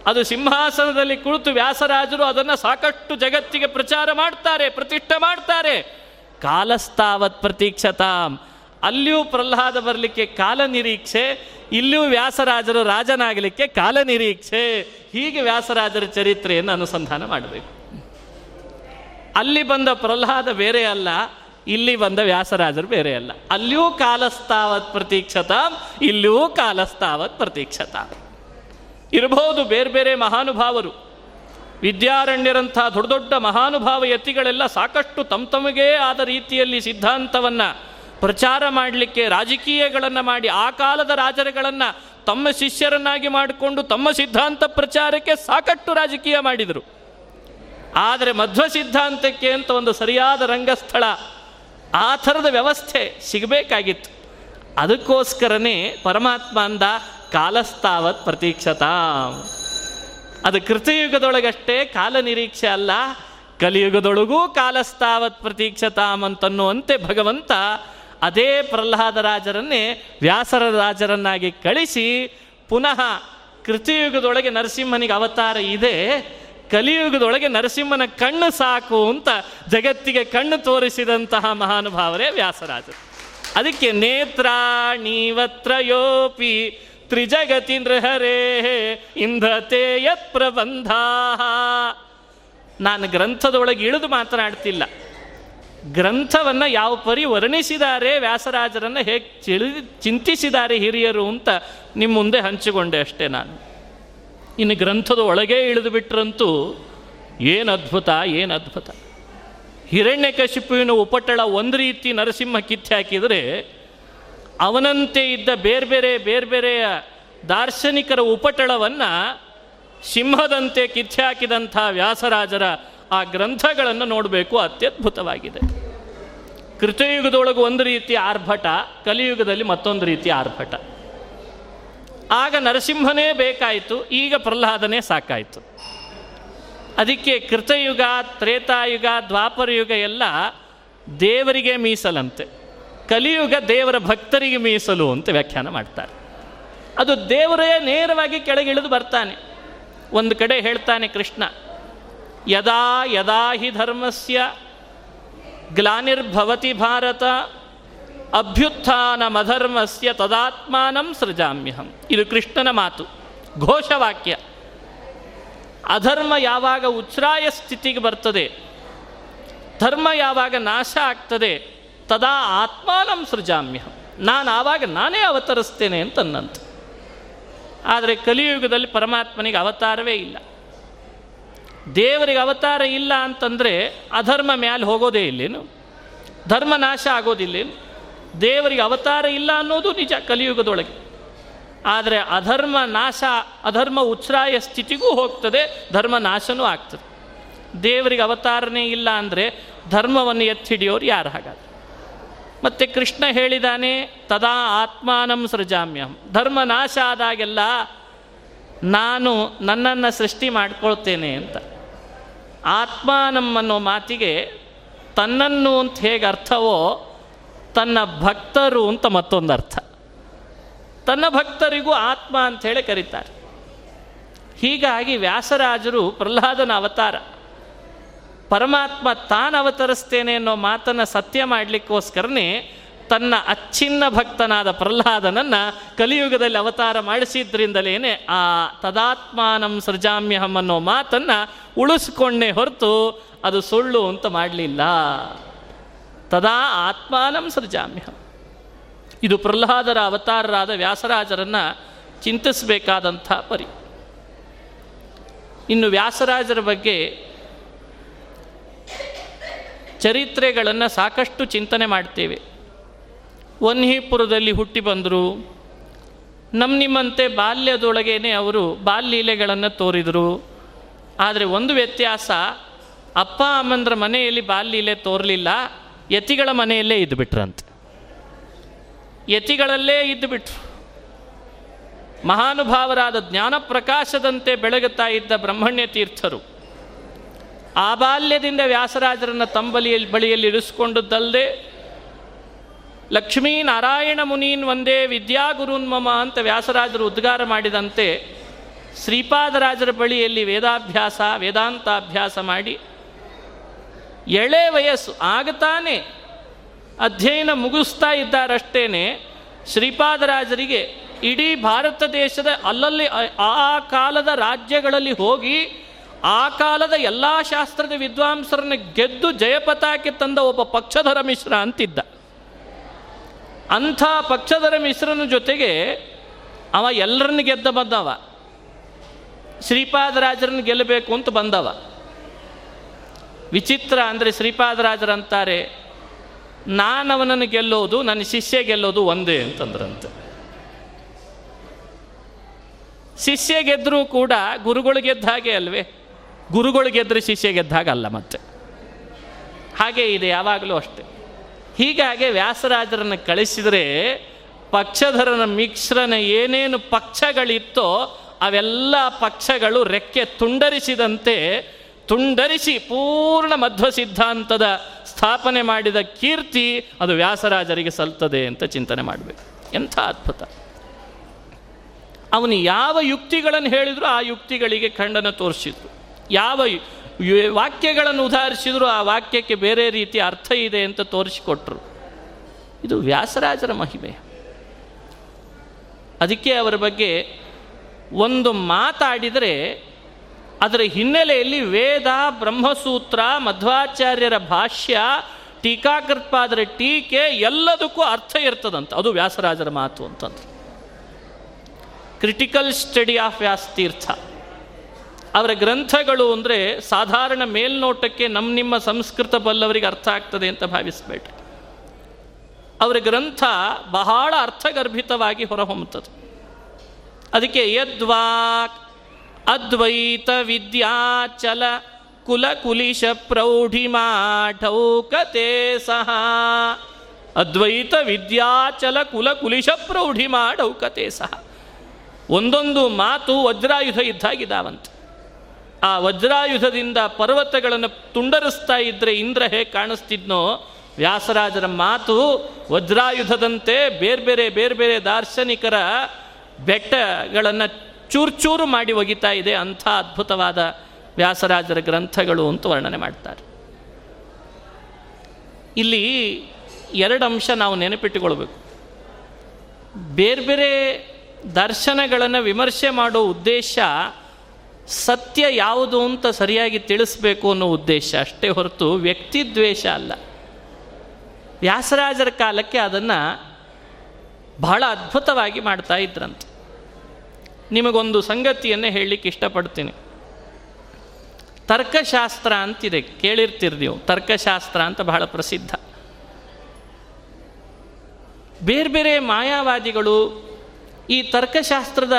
ಅದು ಸಿಂಹಾಸನದಲ್ಲಿ ಕುಳಿತು ವ್ಯಾಸರಾಜರು ಅದನ್ನು ಸಾಕಷ್ಟು ಜಗತ್ತಿಗೆ ಪ್ರಚಾರ ಮಾಡ್ತಾರೆ, ಪ್ರತಿಷ್ಠೆ ಮಾಡ್ತಾರೆ. ಕಾಲಸ್ತಾವತ್ ಪ್ರತೀಕ್ಷತಾಂ. ಅಲ್ಲಿಯೂ ಪ್ರಹ್ಲಾದ ಬರಲಿಕ್ಕೆ ಕಾಲ ನಿರೀಕ್ಷೆ, ಇಲ್ಲಿಯೂ ವ್ಯಾಸರಾಜರು ರಾಜನಾಗಲಿಕ್ಕೆ ಕಾಲ ನಿರೀಕ್ಷೆ. ಹೀಗೆ ವ್ಯಾಸರಾಜರ ಚರಿತ್ರೆಯನ್ನು ಅನುಸಂಧಾನ ಮಾಡಬೇಕು. ಅಲ್ಲಿ ಬಂದ ಪ್ರಹ್ಲಾದ ಬೇರೆ ಅಲ್ಲ ಇಲ್ಲಿ ಬಂದ ವ್ಯಾಸರಾಜರು ಬೇರೆ ಅಲ್ಲ. ಅಲ್ಲಿಯೂ ಕಾಲಸ್ತಾವತ್ ಪ್ರತೀಕ್ಷತ, ಇಲ್ಲಿಯೂ ಕಾಲಸ್ತಾವತ್ ಪ್ರತೀಕ್ಷತ. ಇರಬಹುದು ಬೇರೆ ಬೇರೆ ಮಹಾನುಭಾವರು. ವಿದ್ಯಾರಣ್ಯರಂಥ ದೊಡ್ಡ ದೊಡ್ಡ ಮಹಾನುಭಾವ ಯತಿಗಳೆಲ್ಲ ಸಾಕಷ್ಟು ತಮ್ಮ ತಮಗೇ ಆದ ರೀತಿಯಲ್ಲಿ ಸಿದ್ಧಾಂತವನ್ನು ಪ್ರಚಾರ ಮಾಡಲಿಕ್ಕೆ, ರಾಜಕೀಯಗಳನ್ನು ಮಾಡಿ, ಆ ಕಾಲದ ರಾಜರುಗಳನ್ನು ತಮ್ಮ ಶಿಷ್ಯರನ್ನಾಗಿ ಮಾಡಿಕೊಂಡು ತಮ್ಮ ಸಿದ್ಧಾಂತ ಪ್ರಚಾರಕ್ಕೆ ಸಾಕಷ್ಟು ರಾಜಕೀಯ ಮಾಡಿದರು. ಆದರೆ ಮಧ್ವ ಸಿದ್ಧಾಂತಕ್ಕೆ ಅಂತ ಒಂದು ಸರಿಯಾದ ರಂಗಸ್ಥಳ ಆ ಥರದ ವ್ಯವಸ್ಥೆ ಸಿಗಬೇಕಾಗಿತ್ತು. ಅದಕ್ಕೋಸ್ಕರನೇ ಪರಮಾತ್ಮ ಅಂದ ಕಾಲಸ್ತಾವತ್ ಪ್ರತೀಕ್ಷತಾ. ಅದು ಕೃತಯುಗದೊಳಗಷ್ಟೇ ಕಾಲ ನಿರೀಕ್ಷೆ ಅಲ್ಲ, ಕಲಿಯುಗದೊಳಗೂ ಕಾಲಸ್ತಾವತ್ ಪ್ರತೀಕ್ಷತಾಮ್ ಅಂತನ್ನುವಂತೆ ಭಗವಂತ ಅದೇ ಪ್ರಹ್ಲಾದ ರಾಜರನ್ನೇ ವ್ಯಾಸರ ರಾಜರನ್ನಾಗಿ ಕಳಿಸಿ, ಪುನಃ ಕೃತಿಯುಗದೊಳಗೆ ನರಸಿಂಹನಿಗೆ ಅವತಾರ ಇದೆ. ಕಲಿಯುಗದೊಳಗೆ ನರಸಿಂಹನ ಕಣ್ಣು ಸಾಕು ಅಂತ ಜಗತ್ತಿಗೆ ಕಣ್ಣು ತೋರಿಸಿದಂತಹ ಮಹಾನುಭಾವರೇ ವ್ಯಾಸರಾಜರು. ಅದಕ್ಕೆ ನೇತ್ರಾಣಿವತ್ರಯೋಪಿ ತ್ರಿಜಗತಿ ನೃಹರೇ ಇಂಧತೆ ಪ್ರಬಂಧ ನಾನು ಗ್ರಂಥದೊಳಗೆ ಇಳಿದು ಮಾತನಾಡ್ತಿಲ್ಲ. ಗ್ರಂಥವನ್ನು ಯಾವ ಪರಿ ವರ್ಣಿಸಿದ್ದಾರೆ ವ್ಯಾಸರಾಜರನ್ನು ಹೇಗೆ ಚಿಳಿ ಚಿಂತಿಸಿದ್ದಾರೆ ಹಿರಿಯರು ಅಂತ ನಿಮ್ಮ ಮುಂದೆ ಹಂಚಿಕೊಂಡೆ ಅಷ್ಟೇ ನಾನು. ಇನ್ನು ಗ್ರಂಥದ ಒಳಗೆ ಇಳಿದು ಬಿಟ್ರಂತೂ ಏನು ಅದ್ಭುತ ಏನು ಅದ್ಭುತ. ಹಿರಣ್ಯಕಶಿಪುವಿನ ಉಪಟಳ ಒಂದು ರೀತಿ ನರಸಿಂಹ ಕಿತ್ತು ಹಾಕಿದರೆ ಅವನಂತೆ ಇದ್ದ ಬೇರೆ ಬೇರೆ ಬೇರೆ ಬೇರೆಯ ದಾರ್ಶನಿಕರ ಉಪಟಳವನ್ನು ಸಿಂಹದಂತೆ ಕಿತ್ತಿ ಹಾಕಿದಂಥ ವ್ಯಾಸರಾಜರ ಆ ಗ್ರಂಥಗಳನ್ನು ನೋಡಬೇಕು, ಅತ್ಯದ್ಭುತವಾಗಿದೆ. ಕೃತಯುಗದೊಳಗೆ ಒಂದು ರೀತಿ ಆರ್ಭಟ, ಕಲಿಯುಗದಲ್ಲಿ ಮತ್ತೊಂದು ರೀತಿ ಆರ್ಭಟ. ಆಗ ನರಸಿಂಹನೇ ಬೇಕಾಯಿತು, ಈಗ ಪ್ರಹ್ಲಾದನೇ ಸಾಕಾಯಿತು. ಅದಕ್ಕೆ ಕೃತಯುಗ, ತ್ರೇತಾಯುಗ, ದ್ವಾಪರಯುಗ ಎಲ್ಲ ದೇವರಿಗೆ ಮೀಸಲಂತೆ. ಕಲಿಯುಗ ದೇವರ ಭಕ್ತರಿಗೆ ಮೀಸಲು ಅಂತ ವ್ಯಾಖ್ಯಾನ ಮಾಡ್ತಾರೆ. ಅದು ದೇವರೇ ನೇರವಾಗಿ ಕೆಳಗಿಳಿದು ಬರ್ತಾನೆ. ಒಂದು ಕಡೆ ಹೇಳ್ತಾನೆ ಕೃಷ್ಣ, ಯದಾ ಯದಾ ಹಿ ಧರ್ಮಸ್ಯ, ಗ್ಲಾನಿರ್ಭವತಿ ಭಾರತ ಅಭ್ಯುತ್ಥಾನಮಧರ್ಮಸ್ಯ ತದಾತ್ಮಾನಂ ಸೃಜಾಮ್ಯಹಂ. ಇದು ಕೃಷ್ಣನ ಮಾತು, ಘೋಷವಾಕ್ಯ. ಅಧರ್ಮ ಯಾವಾಗ ಉಚ್ಛ್ರಾಯ ಸ್ಥಿತಿಗೆ ಬರ್ತದೆ, ಧರ್ಮ ಯಾವಾಗ ನಾಶ ಆಗ್ತದೆ, ತದಾ ಆತ್ಮಾನಂ ಸೃಜಾಮ್ಯಹಂ. ನಾನು ಆವಾಗ ನಾನೇ ಅವತರಿಸ್ತೇನೆ ಅಂತನ್ನಂತ ಆದರೆ ಕಲಿಯುಗದಲ್ಲಿ ಪರಮಾತ್ಮನಿಗೆ ಅವತಾರವೇ ಇಲ್ಲ. ದೇವರಿಗೆ ಅವತಾರ ಇಲ್ಲ ಅಂತಂದರೆ ಅಧರ್ಮ ಮ್ಯಾಲೆ ಹೋಗೋದೇ ಇಲ್ಲೇನು? ಧರ್ಮ ನಾಶ ಆಗೋದಿಲ್ಲೇನು? ದೇವರಿಗೆ ಅವತಾರ ಇಲ್ಲ ಅನ್ನೋದು ನಿಜ ಕಲಿಯುಗದೊಳಗೆ. ಆದರೆ ಅಧರ್ಮ ನಾಶ, ಅಧರ್ಮ ಉಚ್ಛ್ರಾಯ ಸ್ಥಿತಿಗೂ ಹೋಗ್ತದೆ, ಧರ್ಮ ನಾಶನೂ ಆಗ್ತದೆ. ದೇವರಿಗೆ ಅವತಾರನೇ ಇಲ್ಲ ಅಂದರೆ ಧರ್ಮವನ್ನು ಎತ್ತಿಡಿಯೋರು ಯಾರು ಹಾಗಾದ್ರೆ? ಮತ್ತು ಕೃಷ್ಣ ಹೇಳಿದಾನೆ, ತದಾ ಆತ್ಮಾನಂ ಸೃಜಾಮ್ಯಂ ಧರ್ಮ ನಾಶ ಆದಾಗೆಲ್ಲ ನಾನು ನನ್ನನ್ನು ಸೃಷ್ಟಿ ಮಾಡಿಕೊಳ್ತೇನೆ ಅಂತ. ಆತ್ಮಾನಂ ಮಾತಿಗೆ ತನ್ನನ್ನು ಅಂತ ಹೇಗೆ ಅರ್ಥವೋ ತನ್ನ ಭಕ್ತರು ಅಂತ ಮತ್ತೊಂದು ಅರ್ಥ ತನ್ನ ಭಕ್ತರಿಗೂ ಆತ್ಮ ಅಂತ ಹೇಳಿ ಕರೀತಾರೆ. ಹೀಗಾಗಿ ವ್ಯಾಸರಾಜರು ಪ್ರಹ್ಲಾದನ ಅವತಾರ. ಪರಮಾತ್ಮ ತಾನು ಅವತರಿಸ್ತೇನೆ ಅನ್ನೋ ಮಾತನ್ನು ಸತ್ಯ ಮಾಡಲಿಕ್ಕೋಸ್ಕರನೇ ತನ್ನ ಅಚ್ಚಿನ್ನ ಭಕ್ತನಾದ ಪ್ರಹ್ಲಾದನನ್ನು ಕಲಿಯುಗದಲ್ಲಿ ಅವತಾರ ಮಾಡಿಸಿದ್ರಿಂದಲೇ ಆ ತದಾತ್ಮಾನಂ ಸೃಜಾಮ್ಯಹಂ ಅನ್ನೋ ಮಾತನ್ನು ಉಳಿಸ್ಕೊಂಡೇ ಹೊರತು ಅದು ಸುಳ್ಳು ಅಂತ ಮಾಡಲಿಲ್ಲ. ತದಾ ಆತ್ಮಾನಂ ಸೃಜಾಮ್ಯ ಇದು ಪ್ರಹ್ಲಾದರ ಅವತಾರರಾದ ವ್ಯಾಸರಾಜರನ್ನು ಚಿಂತಿಸಬೇಕಾದಂಥ ಪರಿ. ಇನ್ನು ವ್ಯಾಸರಾಜರ ಬಗ್ಗೆ ಚರಿತ್ರೆಗಳನ್ನು ಸಾಕಷ್ಟು ಚಿಂತನೆ ಮಾಡ್ತೇವೆ. ವನ್ಹೀಪುರದಲ್ಲಿ ಹುಟ್ಟಿ ಬಂದರು. ನಮ್ಮ ನಿಮ್ಮಂತೆ ಬಾಲ್ಯದೊಳಗೇನೆ ಅವರು ಬಾಲ್ಯಲೀಲೆಗಳನ್ನು ತೋರಿದರು. ಆದರೆ ಒಂದು ವ್ಯತ್ಯಾಸ, ಅಪ್ಪ ಅಮ್ಮಂದ್ರ ಮನೆಯಲ್ಲಿ ಬಾಲ್ಯಲೀಲೆ ತೋರಲಿಲ್ಲ. ಯತಿಗಳ ಮನೆಯಲ್ಲೇ ಇದ್ದುಬಿಟ್ರಂತೆ ಯತಿಗಳಲ್ಲೇ ಇದ್ದುಬಿಟ್ರು ಮಹಾನುಭಾವರಾದ ಜ್ಞಾನ ಪ್ರಕಾಶದಂತೆ ಬೆಳಗುತ್ತಾ ಇದ್ದ ಬ್ರಹ್ಮಣ್ಯ ತೀರ್ಥರು ಆ ಬಾಲ್ಯದಿಂದ ವ್ಯಾಸರಾಜರನ್ನು ತಂಬಲಿಯಲ್ಲಿ ಬಳಿಯಲ್ಲಿ ಇರಿಸ್ಕೊಂಡದ್ದಲ್ಲದೆ ಲಕ್ಷ್ಮೀನಾರಾಯಣ ಮುನೀನ್ ಒಂದೇ ವಿದ್ಯಾಗುರುನ್ ಮಮ ಅಂತ ವ್ಯಾಸರಾಜರು ಉದ್ಗಾರ ಮಾಡಿದಂತೆ ಶ್ರೀಪಾದರಾಜರ ಬಳಿಯಲ್ಲಿ ವೇದಾಭ್ಯಾಸ, ವೇದಾಂತಾಭ್ಯಾಸ ಮಾಡಿ ಎಳೆ ವಯಸ್ಸು, ಆಗತಾನೆ. ಅಧ್ಯಯನ ಮುಗಿಸ್ತಾ ಇದ್ದಾರಷ್ಟೇನೆ. ಶ್ರೀಪಾದರಾಜರಿಗೆ ಇಡೀ ಭಾರತ ದೇಶದ ಅಲ್ಲಲ್ಲಿ ಆ ಕಾಲದ ರಾಜ್ಯಗಳಲ್ಲಿ ಹೋಗಿ ಆ ಕಾಲದ ಎಲ್ಲ ಶಾಸ್ತ್ರದ ವಿದ್ವಾಂಸರನ್ನು ಗೆದ್ದು ಜಯಪತಾಕೆ ತಂದ ಒಬ್ಬ ಪಕ್ಷಧರ ಮಿಶ್ರ ಅಂತಿದ್ದ. ಅಂಥ ಪಕ್ಷಧರ ಮಿಶ್ರನ ಜೊತೆಗೆ ಅವ ಎಲ್ಲರನ್ನು ಗೆದ್ದ ಬಂದವ. ಶ್ರೀಪಾದರಾಜರನ್ನು ಗೆಲ್ಲಬೇಕು ಅಂತ ಬಂದವ. ವಿಚಿತ್ರ ಅಂದರೆ ಶ್ರೀಪಾದರಾಜರಂತಾರೆ ನಾನು ಅವನನ್ನು ಗೆಲ್ಲೋದು, ನನ್ನ ಶಿಷ್ಯ ಗೆಲ್ಲೋದು ಒಂದೇ ಅಂತಂದ್ರಂತೆ. ಶಿಷ್ಯ ಗೆದ್ದರೂ ಕೂಡ ಗುರುಗಳು ಗೆದ್ದ ಹಾಗೆ ಅಲ್ವೇ? ಗುರುಗಳು ಗೆದ್ದರೆ ಶಿಷ್ಯ ಗೆದ್ದ ಹಾಗೆ ಅಲ್ಲ ಮತ್ತೆ. ಹಾಗೆ ಇದೆ, ಯಾವಾಗಲೂ ಅಷ್ಟೆ. ಹೀಗಾಗಿ ವ್ಯಾಸರಾಜರನ್ನು ಕಳಿಸಿದರೆ ಪಕ್ಷಧರನ ಮಿಶ್ರನ ಏನೇನು ಪಕ್ಷಗಳಿತ್ತೋ ಅವೆಲ್ಲ ಪಕ್ಷಗಳು ರೆಕ್ಕೆ ತುಂಡರಿಸಿದಂತೆ ತುಂಡರಿಸಿ ಪೂರ್ಣ ಮಧ್ವ ಸಿದ್ಧಾಂತದ ಸ್ಥಾಪನೆ ಮಾಡಿದ ಕೀರ್ತಿ ಅದು ವ್ಯಾಸರಾಜರಿಗೆ ಸಲ್ತದೆ ಅಂತ ಚಿಂತನೆ ಮಾಡಬೇಕು. ಎಂಥ ಅದ್ಭುತ. ಅವನು ಯಾವ ಯುಕ್ತಿಗಳನ್ನು ಹೇಳಿದ್ರು ಆ ಯುಕ್ತಿಗಳಿಗೆ ಖಂಡನ ತೋರಿಸಿದ್ರು. ಯಾವ ವಾಕ್ಯಗಳನ್ನು ಉದಾಹರಿಸಿದ್ರು ಆ ವಾಕ್ಯಕ್ಕೆ ಬೇರೆ ರೀತಿ ಅರ್ಥ ಇದೆ ಅಂತ ತೋರಿಸಿಕೊಟ್ರು. ಇದು ವ್ಯಾಸರಾಜರ ಮಹಿಮೆ. ಅದಕ್ಕೆ ಅವರ ಬಗ್ಗೆ ಒಂದು ಮಾತಾಡಿದರೆ ಅದರ ಹಿನ್ನೆಲೆಯಲ್ಲಿ ವೇದ, ಬ್ರಹ್ಮಸೂತ್ರ, ಮಧ್ವಾಚಾರ್ಯರ ಭಾಷ್ಯ, ಟೀಕಾಕೃತ್ಪಾದರ ಟೀಕೆ ಎಲ್ಲದಕ್ಕೂ ಅರ್ಥ ಇರ್ತದಂತ. ಅದು ವ್ಯಾಸರಾಜರ ಮಾತು ಅಂತಂದ್ರೆ. Critical study of Vyasatirtha. ಅವರ ಗ್ರಂಥಗಳು ಅಂದರೆ ಸಾಧಾರಣ ಮೇಲ್ನೋಟಕ್ಕೆ ನಮ್ಮ ನಿಮ್ಮ ಸಂಸ್ಕೃತ ಬಲ್ಲವರಿಗೆ ಅರ್ಥ ಆಗ್ತದೆ ಅಂತ ಭಾವಿಸಬೇಡ್ರಿ. ಅವರ ಗ್ರಂಥ ಬಹಳ ಅರ್ಥಗರ್ಭಿತವಾಗಿ ಹೊರಹೊಮ್ಮುತ್ತದೆ. ಅದಕ್ಕೆ ಯದ್ವಾಕ್ ಅದ್ವೈತ ವಿದ್ಯಾಚಲ ಕುಲಕುಲಿಶ ಕುಲಿಶ ಪ್ರೌಢಿಮಾಠೌಕತೆ ಸಹ. ಅದ್ವೈತ ವಿದ್ಯಾಚಲ ಕುಲ ಕುಲಿಶ ಪ್ರೌಢಿಮಾಢೌಕತೆ ಸಹ. ಒಂದೊಂದು ಮಾತು ವಜ್ರಾಯುಧ ಇದ್ದಾಗಿದ್ದಾವಂತೆ ಆ ವಜ್ರಾಯುಧದಿಂದ ಪರ್ವತಗಳನ್ನು ತುಂಡರಿಸ್ತಾ ಇದ್ದರೆ ಇಂದ್ರ ಹೇಗೆ ಕಾಣಿಸ್ತಿದ್ನೋ ವ್ಯಾಸರಾಜರ ಮಾತು ವಜ್ರಾಯುಧದಂತೆ ಬೇರೆ ಬೇರೆ ಬೇರೆ ಬೇರೆ ದಾರ್ಶನಿಕರ ಬೆಟ್ಟಗಳನ್ನು ಚೂರು ಚೂರು ಮಾಡಿ ಒಗಿತಾ ಇದೆ ಅಂಥ ಅದ್ಭುತವಾದ ವ್ಯಾಸರಾಜರ ಗ್ರಂಥಗಳು ಅಂತ ವರ್ಣನೆ ಮಾಡ್ತಾರೆ. ಇಲ್ಲಿ ಎರಡು ಅಂಶ ನಾವು ನೆನಪಿಟ್ಟುಕೊಳ್ಬೇಕು. ಬೇರೆ ಬೇರೆ ದರ್ಶನಗಳನ್ನು ವಿಮರ್ಶೆ ಮಾಡೋ ಉದ್ದೇಶ ಸತ್ಯ ಯಾವುದು ಅಂತ ಸರಿಯಾಗಿ ತಿಳಿಸ್ಬೇಕು ಅನ್ನೋ ಉದ್ದೇಶ ಅಷ್ಟೇ ಹೊರತು ವ್ಯಕ್ತಿ ದ್ವೇಷ ಅಲ್ಲ. ವ್ಯಾಸರಾಜರ ಕಾಲಕ್ಕೆ ಅದನ್ನು ಬಹಳ ಅದ್ಭುತವಾಗಿ ಮಾಡ್ತಾ ಇದ್ರಂತೆ. ನಿಮಗೊಂದು ಸಂಗತಿಯನ್ನೇ ಹೇಳಲಿಕ್ಕೆ ಇಷ್ಟಪಡ್ತೀನಿ. ತರ್ಕಶಾಸ್ತ್ರ ಅಂತಿದೆ, ಕೇಳಿರ್ತೀರಿ ನೀವು. ತರ್ಕಶಾಸ್ತ್ರ ಅಂತ ಬಹಳ ಪ್ರಸಿದ್ಧ. ಬೇರೆ ಬೇರೆ ಮಾಯಾವಾದಿಗಳು ಈ ತರ್ಕಶಾಸ್ತ್ರದ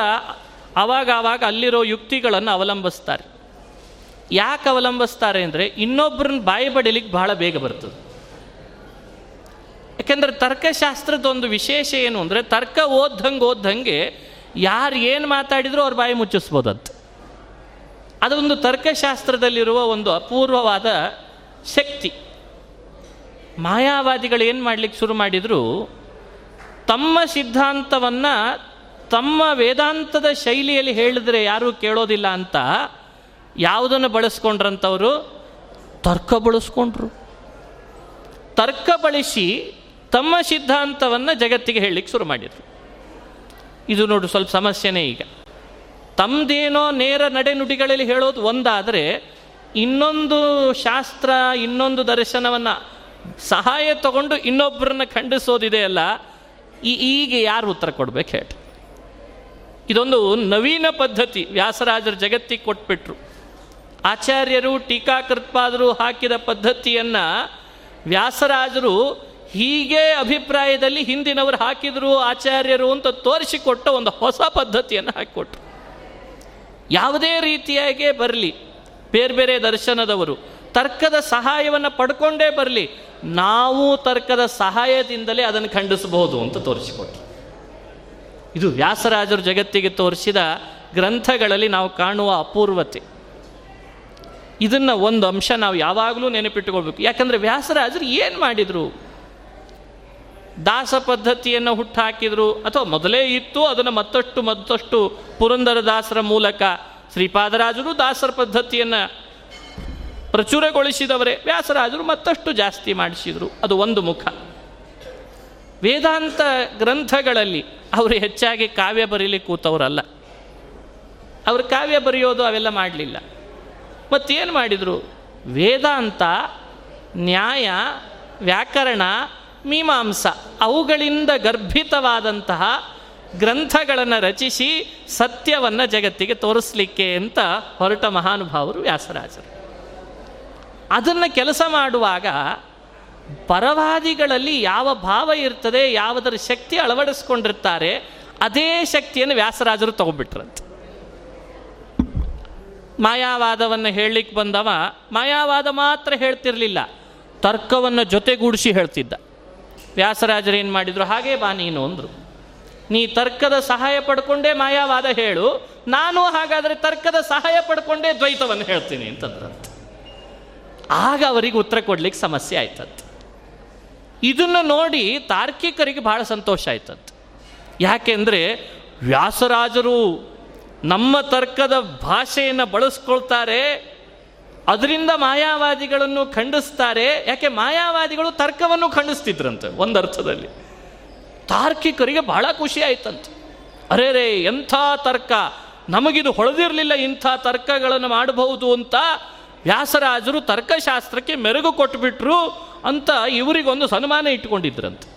ಆವಾಗ ಆವಾಗ ಅಲ್ಲಿರೋ ಯುಕ್ತಿಗಳನ್ನು ಅವಲಂಬಿಸ್ತಾರೆ. ಯಾಕೆ ಅವಲಂಬಿಸ್ತಾರೆ ಅಂದರೆ ಇನ್ನೊಬ್ಬರನ್ನ ಬಾಯಿ ಬಡಿಲಿಕ್ಕೆ ಬಹಳ ಬೇಗ ಬರ್ತದೆ. ಯಾಕೆಂದರೆ ತರ್ಕಶಾಸ್ತ್ರದ ಒಂದು ವಿಶೇಷ ಏನು ಅಂದರೆ ತರ್ಕ ಓದ್ದಂಗೆ ಓದ್ದಂಗೆ ಯಾರು ಏನು ಮಾತಾಡಿದರೂ ಅವ್ರ ಬಾಯಿ ಮುಚ್ಚಿಸ್ಬೋದಂತ. ಅದೊಂದು ತರ್ಕಶಾಸ್ತ್ರದಲ್ಲಿರುವ ಒಂದು ಅಪೂರ್ವವಾದ ಶಕ್ತಿ. ಮಾಯಾವಾದಿಗಳು ಏನು ಮಾಡಲಿಕ್ಕೆ ಶುರು ಮಾಡಿದರು, ತಮ್ಮ ಸಿದ್ಧಾಂತವನ್ನು ತಮ್ಮ ವೇದಾಂತದ ಶೈಲಿಯಲ್ಲಿ ಹೇಳಿದ್ರೆ ಯಾರೂ ಕೇಳೋದಿಲ್ಲ ಅಂತ ಯಾವುದನ್ನು ಬಳಸ್ಕೊಂಡ್ರಂಥವರು ತರ್ಕ ಬಳಸ್ಕೊಂಡ್ರು. ತರ್ಕ ಬಳಸಿ ತಮ್ಮ ಸಿದ್ಧಾಂತವನ್ನು ಜಗತ್ತಿಗೆ ಹೇಳಲಿಕ್ಕೆ ಶುರು ಮಾಡಿದರು. ಇದು ನೋಡು ಸ್ವಲ್ಪ ಸಮಸ್ಯೆನೇ ಈಗ. ತಮ್ಮದೇನೋ ನೇರ ನಡೆನುಡಿಗಳಲ್ಲಿ ಹೇಳೋದು ಒಂದಾದರೆ, ಇನ್ನೊಂದು ಶಾಸ್ತ್ರ, ಇನ್ನೊಂದು ದರ್ಶನವನ್ನು ಸಹಾಯ ತಗೊಂಡು ಇನ್ನೊಬ್ಬರನ್ನ ಖಂಡಿಸೋದಿದೆಯಲ್ಲ ಈ ಈಗ ಯಾರು ಉತ್ತರ ಕೊಡ್ಬೇಕು ಹೇಳಿ. ಇದೊಂದು ನವೀನ ಪದ್ಧತಿ, ವ್ಯಾಸರಾಜರು ಜಗತ್ತಿಗೆ ಕೊಟ್ಬಿಟ್ರು. ಆಚಾರ್ಯರು ಟೀಕಾಕೃತ್ಪಾದರು ಹಾಕಿದ ಪದ್ಧತಿಯನ್ನು ವ್ಯಾಸರಾಜರು ಹೀಗೆ ಅಭಿಪ್ರಾಯದಲ್ಲಿ ಹಿಂದಿನವರು ಹಾಕಿದರು ಆಚಾರ್ಯರು ಅಂತ ತೋರಿಸಿಕೊಟ್ಟ ಒಂದು ಹೊಸ ಪದ್ಧತಿಯನ್ನು ಹಾಕಿಕೊಟ್ರು. ಯಾವುದೇ ರೀತಿಯಾಗೇ ಬರಲಿ, ಬೇರೆ ಬೇರೆ ದರ್ಶನದವರು ತರ್ಕದ ಸಹಾಯವನ್ನು ಪಡ್ಕೊಂಡೇ ಬರಲಿ, ನಾವು ತರ್ಕದ ಸಹಾಯದಿಂದಲೇ ಅದನ್ನು ಖಂಡಿಸಬಹುದು ಅಂತ ತೋರಿಸಿಕೊಟ್ರು. ಇದು ವ್ಯಾಸರಾಜರು ಜಗತ್ತಿಗೆ ತೋರಿಸಿದ ಗ್ರಂಥಗಳಲ್ಲಿ ನಾವು ಕಾಣುವ ಅಪೂರ್ವತೆ. ಇದನ್ನು ಒಂದು ಅಂಶ ನಾವು ಯಾವಾಗಲೂ ನೆನಪಿಟ್ಟುಕೊಳ್ಬೇಕು. ಯಾಕಂದರೆ ವ್ಯಾಸರಾಜರು ಏನು ಮಾಡಿದರು? ದಾಸ ಪದ್ಧತಿಯನ್ನು ಹುಟ್ಟುಹಾಕಿದರು ಅಥವಾ ಮೊದಲೇ ಇತ್ತು, ಅದನ್ನು ಮತ್ತಷ್ಟು ಮತ್ತಷ್ಟು ಪುರಂದರ ದಾಸರ ಮೂಲಕ ಶ್ರೀಪಾದರಾಜರು ದಾಸರ ಪದ್ಧತಿಯನ್ನು ಪ್ರಚುರಗೊಳಿಸಿದವರೇ, ವ್ಯಾಸರಾಜರು ಮತ್ತಷ್ಟು ಜಾಸ್ತಿ ಮಾಡಿಸಿದರು. ಅದು ಒಂದು ಮುಖ. ವೇದಾಂತ ಗ್ರಂಥಗಳಲ್ಲಿ ಅವರು ಹೆಚ್ಚಾಗಿ ಕಾವ್ಯ ಬರೀಲಿಕ್ಕೆ ಕೂತವರಲ್ಲ. ಅವರು ಕಾವ್ಯ ಬರೆಯೋದು ಅವೆಲ್ಲ ಮಾಡಲಿಲ್ಲ. ಮತ್ತೇನು ಮಾಡಿದರು? ವೇದಾಂತ, ನ್ಯಾಯ, ವ್ಯಾಕರಣ ಮೀಮಾಂಸ, ಅವುಗಳಿಂದ ಗರ್ಭಿತವಾದಂತಹ ಗ್ರಂಥಗಳನ್ನು ರಚಿಸಿ ಸತ್ಯವನ್ನು ಜಗತ್ತಿಗೆ ತೋರಿಸ್ಲಿಕ್ಕೆ ಅಂತ ಹೊರಟ ಮಹಾನುಭಾವರು ವ್ಯಾಸರಾಜರು. ಅದನ್ನು ಕೆಲಸ ಮಾಡುವಾಗ ಪರವಾದಿಗಳಲ್ಲಿ ಯಾವ ಭಾವ ಇರ್ತದೆ, ಯಾವುದರ ಶಕ್ತಿ ಅಳವಡಿಸ್ಕೊಂಡಿರ್ತಾರೆ, ಅದೇ ಶಕ್ತಿಯನ್ನು ವ್ಯಾಸರಾಜರು ತಗೊಂಡ್ಬಿಟ್ರಂತೆ. ಮಾಯಾವಾದವನ್ನು ಹೇಳಲಿಕ್ಕೆ ಬಂದವ, ಮಾಯಾವಾದ ಮಾತ್ರ ಹೇಳ್ತಿರಲಿಲ್ಲ, ತರ್ಕವನ್ನು ಜೊತೆಗೂಡಿಸಿ ಹೇಳ್ತಿದ್ದ. ವ್ಯಾಸರಾಜರು ಏನು ಮಾಡಿದರು? ಹಾಗೇ ಬಾ ನೀನು ಅಂದರು. ನೀ ತರ್ಕದ ಸಹಾಯ ಪಡ್ಕೊಂಡೇ ಮಾಯಾವಾದ ಹೇಳು, ನಾನು ಹಾಗಾದರೆ ತರ್ಕದ ಸಹಾಯ ಪಡ್ಕೊಂಡೇ ದ್ವೈತವನ್ನು ಹೇಳ್ತೀನಿ ಅಂತಂದ್ರಂತೆ. ಆಗ ಅವರಿಗೆ ಉತ್ತರ ಕೊಡ್ಲಿಕ್ಕೆ ಸಮಸ್ಯೆ ಆಯ್ತಂತೆ. ಇದನ್ನು ನೋಡಿ ತಾರ್ಕಿಕರಿಗೆ ಬಹಳ ಸಂತೋಷ ಆಯ್ತಂತೆ. ಯಾಕೆಂದರೆ ವ್ಯಾಸರಾಜರು ನಮ್ಮ ತರ್ಕದ ಭಾಷೆಯನ್ನು ಬಳಸ್ಕೊಳ್ತಾರೆ ಅದರಿಂದ ಮಾಯಾವಾದಿಗಳನ್ನು ಖಂಡಿಸ್ತಾರೆ. ಯಾಕೆ? ಮಾಯಾವಾದಿಗಳು ತರ್ಕವನ್ನು ಖಂಡಿಸ್ತಿದ್ರಂತೆ ಒಂದು ಅರ್ಥದಲ್ಲಿ. ತಾರ್ಕಿಕರಿಗೆ ಬಹಳ ಖುಷಿ ಆಯ್ತಂತೆ. ಅರೆ ರೇ, ಎಂಥ ತರ್ಕ? ನಮಗಿದು ಹೊಳೆದಿರಲಿಲ್ಲ ಇಂಥ ತರ್ಕಗಳನ್ನು ಮಾಡಬಹುದು ಅಂತ ವ್ಯಾಸರಾಜರು ತರ್ಕಶಾಸ್ತ್ರಕ್ಕೆ ಮೆರುಗು ಕೊಟ್ಟುಬಿಟ್ರು ಅಂತ ಇವರಿಗೊಂದು ಸನ್ಮಾನ ಇಟ್ಕೊಂಡಿದ್ರಂತೆ.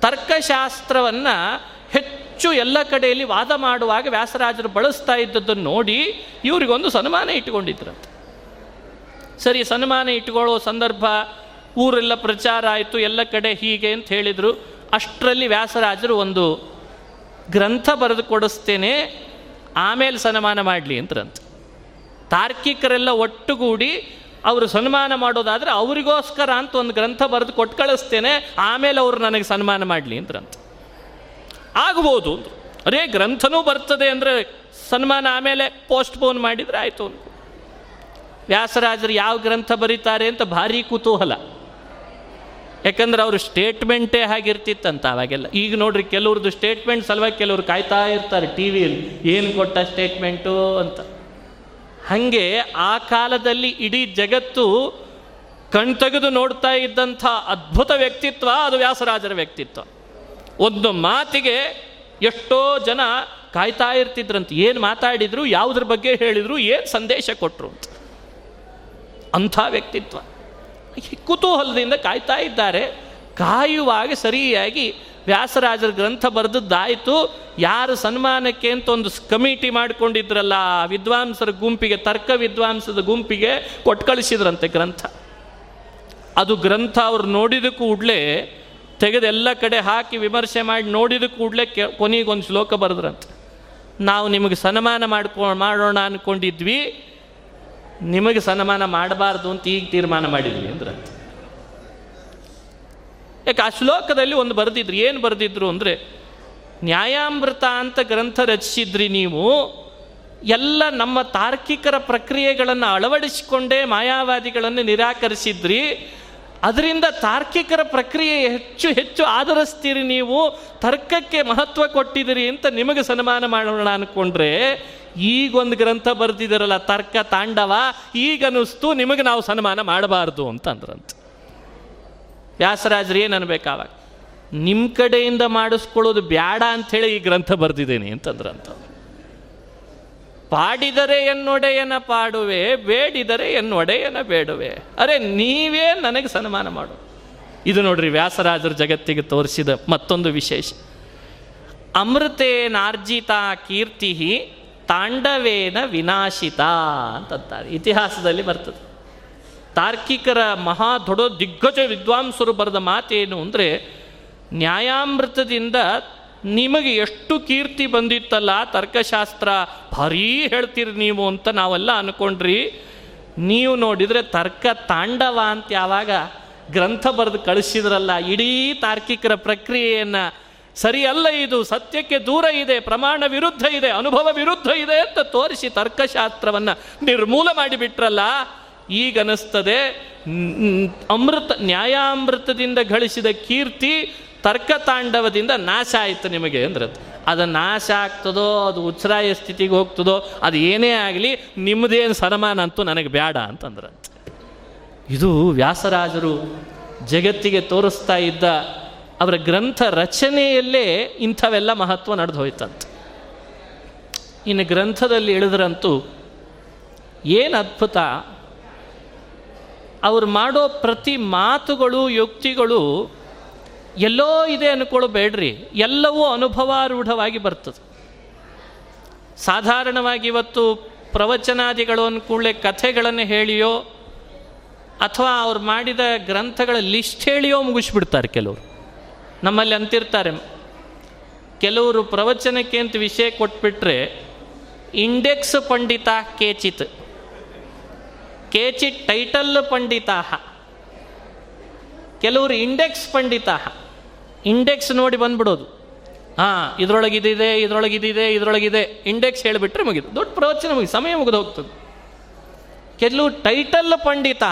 ತರ್ಕಶಾಸ್ತ್ರವನ್ನು ಹೆಚ್ಚು ಎಲ್ಲ ಕಡೆಯಲ್ಲಿ ವಾದ ಮಾಡುವಾಗ ವ್ಯಾಸರಾಜರು ಬಳಸ್ತಾ ಇದ್ದದ್ದನ್ನು ನೋಡಿ ಇವರಿಗೊಂದು ಸನ್ಮಾನ ಇಟ್ಟುಕೊಂಡಿದ್ರಂತೆ ಸರಿ, ಸನ್ಮಾನ ಇಟ್ಕೊಳ್ಳೋ ಸಂದರ್ಭ, ಊರೆಲ್ಲ ಪ್ರಚಾರ ಆಯಿತು, ಎಲ್ಲ ಕಡೆ ಹೀಗೆ ಅಂತ ಹೇಳಿದರು. ಅಷ್ಟರಲ್ಲಿ ವ್ಯಾಸರಾಜರು ಒಂದು ಗ್ರಂಥ ಬರೆದು ಕೊಡಿಸ್ತೇನೆ, ಆಮೇಲೆ ಸನ್ಮಾನ ಮಾಡಲಿ ಅಂತರಂತ ತಾರ್ಕಿಕರೆಲ್ಲ ಒಟ್ಟುಗೂಡಿ ಅವರು ಸನ್ಮಾನ ಮಾಡೋದಾದರೆ ಅವರಿಗೋಸ್ಕರ ಅಂತ ಒಂದು ಗ್ರಂಥ ಬರೆದು ಕೊಟ್ಟು ಕಳಿಸ್ತೇನೆ, ಆಮೇಲೆ ಅವರು ನನಗೆ ಸನ್ಮಾನ ಮಾಡಲಿ ಅಂದ್ರಂತ. ಆಗ್ಬೋದು ಅಂದರು ಅರೇ ಗ್ರಂಥನೂ ಬರ್ತದೆ ಅಂದರೆ ಸನ್ಮಾನ ಆಮೇಲೆ ಪೋಸ್ಟ್ಪೋನ್ ಮಾಡಿದರೆ ಆಯಿತು ಅಂತ. ವ್ಯಾಸರಾಜರು ಯಾವ ಗ್ರಂಥ ಬರೀತಾರೆ ಅಂತ ಭಾರಿ ಕುತೂಹಲ. ಯಾಕಂದ್ರೆ ಅವರು ಸ್ಟೇಟ್ಮೆಂಟೇ ಹಾಗಿರ್ತಿತ್ತಂತ ಅವಾಗೆಲ್ಲ. ಈಗ ನೋಡ್ರಿ ಕೆಲವ್ರದ್ದು ಸ್ಟೇಟ್ಮೆಂಟ್ ಸಲುವಾಗಿ ಕೆಲವ್ರು ಕಾಯ್ತಾ ಇರ್ತಾರೆ ಟಿ ವಿಯಲ್ಲಿ ಏನು ಕೊಟ್ಟ ಸ್ಟೇಟ್ಮೆಂಟು ಅಂತ. ಹಾಗೆ ಆ ಕಾಲದಲ್ಲಿ ಇಡೀ ಜಗತ್ತು ಕಣ್ತೆಗೆದು ನೋಡ್ತಾ ಇದ್ದಂಥ ಅದ್ಭುತ ವ್ಯಕ್ತಿತ್ವ ಅದು ವ್ಯಾಸರಾಜರ ವ್ಯಕ್ತಿತ್ವ. ಒಂದು ಮಾತಿಗೆ ಎಷ್ಟೋ ಜನ ಕಾಯ್ತಾ ಇರ್ತಿದ್ರಂತೆ. ಏನು ಮಾತಾಡಿದ್ರು, ಯಾವುದ್ರ ಬಗ್ಗೆ ಹೇಳಿದ್ರು, ಏನು ಸಂದೇಶ ಕೊಟ್ಟರು ಅಂತ. ಅಂಥ ವ್ಯಕ್ತಿತ್ವ. ಕುತೂಹಲದಿಂದ ಕಾಯ್ತಾ ಇದ್ದಾರೆ. ಕಾಯುವಾಗ ಸರಿಯಾಗಿ ವ್ಯಾಸರಾಜರ ಗ್ರಂಥ ಬರೆದದ್ದಾಯಿತು. ಯಾರು ಸನ್ಮಾನಕ್ಕೆ ಅಂತ ಒಂದು ಕಮಿಟಿ ಮಾಡಿಕೊಂಡಿದ್ರಲ್ಲ ವಿದ್ವಾಂಸರ ಗುಂಪಿಗೆ, ತರ್ಕ ವಿದ್ವಾಂಸದ ಗುಂಪಿಗೆ ಕೊಟ್ಟು ಕಳಿಸಿದ್ರಂತೆ ಗ್ರಂಥ. ಅದು ಗ್ರಂಥ ಅವ್ರು ನೋಡಿದ ಕೂಡಲೇ ತೆಗೆದು ಎಲ್ಲ ಕಡೆ ಹಾಕಿ ವಿಮರ್ಶೆ ಮಾಡಿ ನೋಡಿದ ಕೂಡಲೇ ಕೆ ಕೊನೆಗೊಂದು ಶ್ಲೋಕ ಬರೆದ್ರಂತೆ. ನಾವು ನಿಮಗೆ ಸನ್ಮಾನ ಮಾಡ್ಕೊ ಮಾಡೋಣ ಅಂದ್ಕೊಂಡಿದ್ವಿ ನಿಮಗೆ ಸನ್ಮಾನ ಮಾಡಬಾರ್ದು ಅಂತ ಈಗ ತೀರ್ಮಾನ ಮಾಡಿದ್ವಿ ಅಂದ್ರಂತೆ. ಯಾಕೆ ಆ ಶ್ಲೋಕದಲ್ಲಿ ಒಂದು ಬರೆದಿದ್ರು. ಏನು ಬರೆದಿದ್ರು ಅಂದರೆ, ನ್ಯಾಯಾಮೃತ ಅಂತ ಗ್ರಂಥ ರಚಿಸಿದ್ರಿ ನೀವು, ಎಲ್ಲ ನಮ್ಮ ತಾರ್ಕಿಕರ ಪ್ರಕ್ರಿಯೆಗಳನ್ನು ಅಳವಡಿಸಿಕೊಂಡೇ ಮಾಯಾವಾದಿಗಳನ್ನು ನಿರಾಕರಿಸಿದ್ರಿ. ಅದರಿಂದ ತಾರ್ಕಿಕರ ಪ್ರಕ್ರಿಯೆ ಹೆಚ್ಚು ಹೆಚ್ಚು ಆಧರಿಸ್ತೀರಿ ನೀವು, ತರ್ಕಕ್ಕೆ ಮಹತ್ವ ಕೊಟ್ಟಿದ್ದೀರಿ ಅಂತ ನಿಮಗೆ ಸನ್ಮಾನ ಮಾಡೋಣ ಅಂದ್ಕೊಂಡ್ರೆ ಈಗೊಂದು ಗ್ರಂಥ ಬರೆದಿದ್ದೀರಲ್ಲ ತರ್ಕ ತಾಂಡವ, ಈಗ ಅನ್ನಿಸ್ತು, ನಿಮಗೆ ನಾವು ಸನ್ಮಾನ ಮಾಡಬಾರ್ದು ಅಂತ ಅಂದ್ರಂತ ವ್ಯಾಸರಾಜರು ಏನು ಅನ್ಬೇಕಾವಾಗ ನಿಮ್ಮ ಕಡೆಯಿಂದ ಮಾಡಿಸ್ಕೊಳ್ಳೋದು ಬ್ಯಾಡ ಅಂಥೇಳಿ ಈ ಗ್ರಂಥ ಬರೆದಿದ್ದೇನೆ ಅಂತಂದ್ರಂತ. ಪಾಡಿದರೆ ಎನ್ನೊಡೆಯನ ಪಾಡುವೆ, ಬೇಡಿದರೆ ಎನ್ನೊಡೆಯನ ಬೇಡುವೆ. ಅರೆ, ನೀವೇ ನನಗೆ ಸನ್ಮಾನ ಮಾಡು. ಇದು ನೋಡ್ರಿ ವ್ಯಾಸರಾಜರು ಜಗತ್ತಿಗೆ ತೋರಿಸಿದ ಮತ್ತೊಂದು ವಿಶೇಷ. ಅಮೃತೇನಾರ್ಜಿತ ಕೀರ್ತಿ ತಾಂಡವೇನ ವಿನಾಶಿತ ಅಂತಂತಾರೆ. ಇತಿಹಾಸದಲ್ಲಿ ಬರ್ತದೆ. ತಾರ್ಕಿಕರ ಮಹಾ ದೊಡ್ಡ ದಿಗ್ಗಜ ವಿದ್ವಾಂಸರು ಬರೆದ ಮಾತೇನು ಅಂದರೆ, ನ್ಯಾಯಾಮೃತದಿಂದ ನಿಮಗೆ ಎಷ್ಟು ಕೀರ್ತಿ ಬಂದಿತ್ತಲ್ಲ ತರ್ಕಶಾಸ್ತ್ರ? ಭಾರೀ ಹೇಳ್ತೀರಿ ನೀವು ಅಂತ ನಾವೆಲ್ಲ ಅನ್ಕೊಂಡ್ರಿ. ನೀವು ನೋಡಿದರೆ ತರ್ಕ ತಾಂಡವ ಅಂತ ಯಾವಾಗ ಗ್ರಂಥ ಬರೆದು ಕಳಿಸಿದ್ರಲ್ಲ, ಇಡೀ ತಾರ್ಕಿಕರ ಪ್ರಕ್ರಿಯೆಯನ್ನು. ಸರಿಯಲ್ಲ ಇದು, ಸತ್ಯಕ್ಕೆ ದೂರ ಇದೆ, ಪ್ರಮಾಣ ವಿರುದ್ಧ ಇದೆ, ಅನುಭವ ವಿರುದ್ಧ ಇದೆ ಅಂತ ತೋರಿಸಿ ತರ್ಕಶಾಸ್ತ್ರವನ್ನು ನಿರ್ಮೂಲ ಮಾಡಿಬಿಟ್ರಲ್ಲ, ಈಗ ಅನಿಸ್ತದೆ. ಅಮೃತ, ನ್ಯಾಯಾಮೃತದಿಂದ ಗಳಿಸಿದ ಕೀರ್ತಿ ತರ್ಕತಾಂಡವದಿಂದ ನಾಶ ಆಯಿತು ನಿಮಗೆ ಅಂದ್ರೆ ಅದು. ನಾಶ ಆಗ್ತದೋ, ಅದು ಉಚ್ಛ್ರಾಯ ಸ್ಥಿತಿಗೆ ಹೋಗ್ತದೋ, ಅದು ಏನೇ ಆಗಲಿ ನಿಮ್ಮದೇನು ಸನಮಾನ ಅಂತೂ ನನಗೆ ಬೇಡ ಅಂತಂದ್ರೆ ಇದು ವ್ಯಾಸರಾಜರು ಜಗತ್ತಿಗೆ ತೋರಿಸ್ತಾ ಇದ್ದ ಅವರ ಗ್ರಂಥ ರಚನೆಯಲ್ಲೇ ಇಂಥವೆಲ್ಲ ಮಹತ್ವ ನಡೆದು ಹೋಯ್ತಂತೆ. ಇನ್ನು ಗ್ರಂಥದಲ್ಲಿ ಇಳಿದ್ರಂತೂ ಏನು ಅದ್ಭುತ, ಅವ್ರು ಮಾಡೋ ಪ್ರತಿ ಮಾತುಗಳು, ಯುಕ್ತಿಗಳು ಎಲ್ಲೋ ಇದೆ ಅನ್ಕೊಳ್ಬೇಡ್ರಿ ಎಲ್ಲವೂ ಅನುಭವಾರೂಢವಾಗಿ ಬರ್ತದೆ. ಸಾಧಾರಣವಾಗಿ ಇವತ್ತು ಪ್ರವಚನಾದಿಗಳು ಅಂದ್ಕೂಡಲೇ ಕಥೆಗಳನ್ನು ಹೇಳಿಯೋ, ಅಥವಾ ಅವ್ರು ಮಾಡಿದ ಗ್ರಂಥಗಳ ಲಿಸ್ಟ್ ಹೇಳಿಯೋ ಮುಗಿಸ್ಬಿಡ್ತಾರೆ ಕೆಲವರು. ನಮ್ಮಲ್ಲಿ ಅಂತಿರ್ತಾರೆ. ಕೆಲವರು ಪ್ರವಚನಕ್ಕೆ ಅಂತ ವಿಷಯ ಕೊಟ್ಬಿಟ್ರೆ, ಇಂಡೆಕ್ಸ್ ಪಂಡಿತ ಕೇಚಿತ್. ಕೇಚಿತ್ ಟೈಟಲ್ ಪಂಡಿತಾ ಕೆಲವರು ಇಂಡೆಕ್ಸ್ ಪಂಡಿತಾ ಇಂಡೆಕ್ಸ್ ನೋಡಿ ಬಂದ್ಬಿಡೋದು. ಹಾಂ, ಇದರೊಳಗಿದಿದೆ ಇದರೊಳಗಿದಿದೆ ಇದರೊಳಗಿದೆ ಇಂಡೆಕ್ಸ್ ಹೇಳಿಬಿಟ್ರೆ ಮುಗಿದು. ದೊಡ್ಡ ಪ್ರವಚನ ಮುಗಿದು, ಸಮಯ ಮುಗಿದು ಹೋಗ್ತದೆ. ಕೆಲವು ಟೈಟಲ್ ಪಂಡಿತ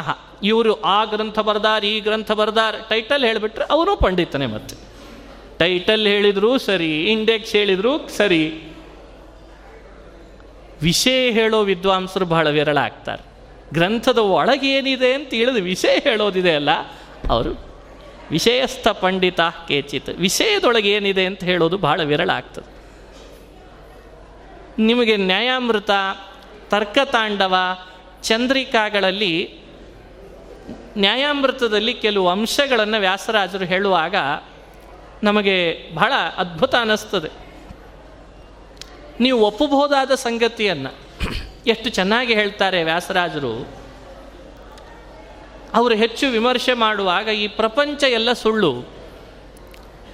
ಇವರು ಆ ಗ್ರಂಥ ಬರ್ದಾರ್, ಈ ಗ್ರಂಥ ಬರ್ದಾರ್ ಟೈಟಲ್ ಹೇಳಿಬಿಟ್ರೆ ಅವನು ಪಂಡಿತನೇ ಮತ್ತೆ. ಟೈಟಲ್ ಹೇಳಿದ್ರು ಸರಿ ಇಂಡೆಕ್ಸ್ ಹೇಳಿದ್ರು ಸರಿ. ವಿಷಯ ಹೇಳೋ ವಿದ್ವಾಂಸರು ಬಹಳ ವಿರಳ ಆಗ್ತಾರೆ. ಗ್ರಂಥದ ಒಳಗೇನಿದೆ ಅಂತ ತಿಳಿದು ವಿಷಯ ಹೇಳೋದಿದೆ ಅಲ್ಲ, ಅವರು ವಿಷಯಸ್ಥ ಪಂಡಿತ ಕೇಚಿತ್, ವಿಷಯದೊಳಗೆ ಏನಿದೆ ಅಂತ ಹೇಳೋದು ಬಹಳ ವಿರಳ ಆಗ್ತದೆ ನಿಮಗೆ ನ್ಯಾಯಾಮೃತ, ತರ್ಕತಾಂಡವ, ಚಂದ್ರಿಕಾಗಳಲ್ಲಿ ನ್ಯಾಯಾಮೃತದಲ್ಲಿ ಕೆಲವು ಅಂಶಗಳನ್ನು ವ್ಯಾಸರಾಜರು ಹೇಳುವಾಗ ನಮಗೆ ಬಹಳ ಅದ್ಭುತ ಅನ್ನಿಸ್ತದೆ. ನೀವು ಒಪ್ಪಬಹುದಾದ ಸಂಗತಿಯನ್ನು, ಎಷ್ಟು ಚೆನ್ನಾಗಿ ಹೇಳ್ತಾರೆ ವ್ಯಾಸರಾಜರು. ಅವರು ಹೆಚ್ಚು ವಿಮರ್ಶೆ ಮಾಡುವಾಗ ಈ ಪ್ರಪಂಚ ಎಲ್ಲ ಸುಳ್ಳು.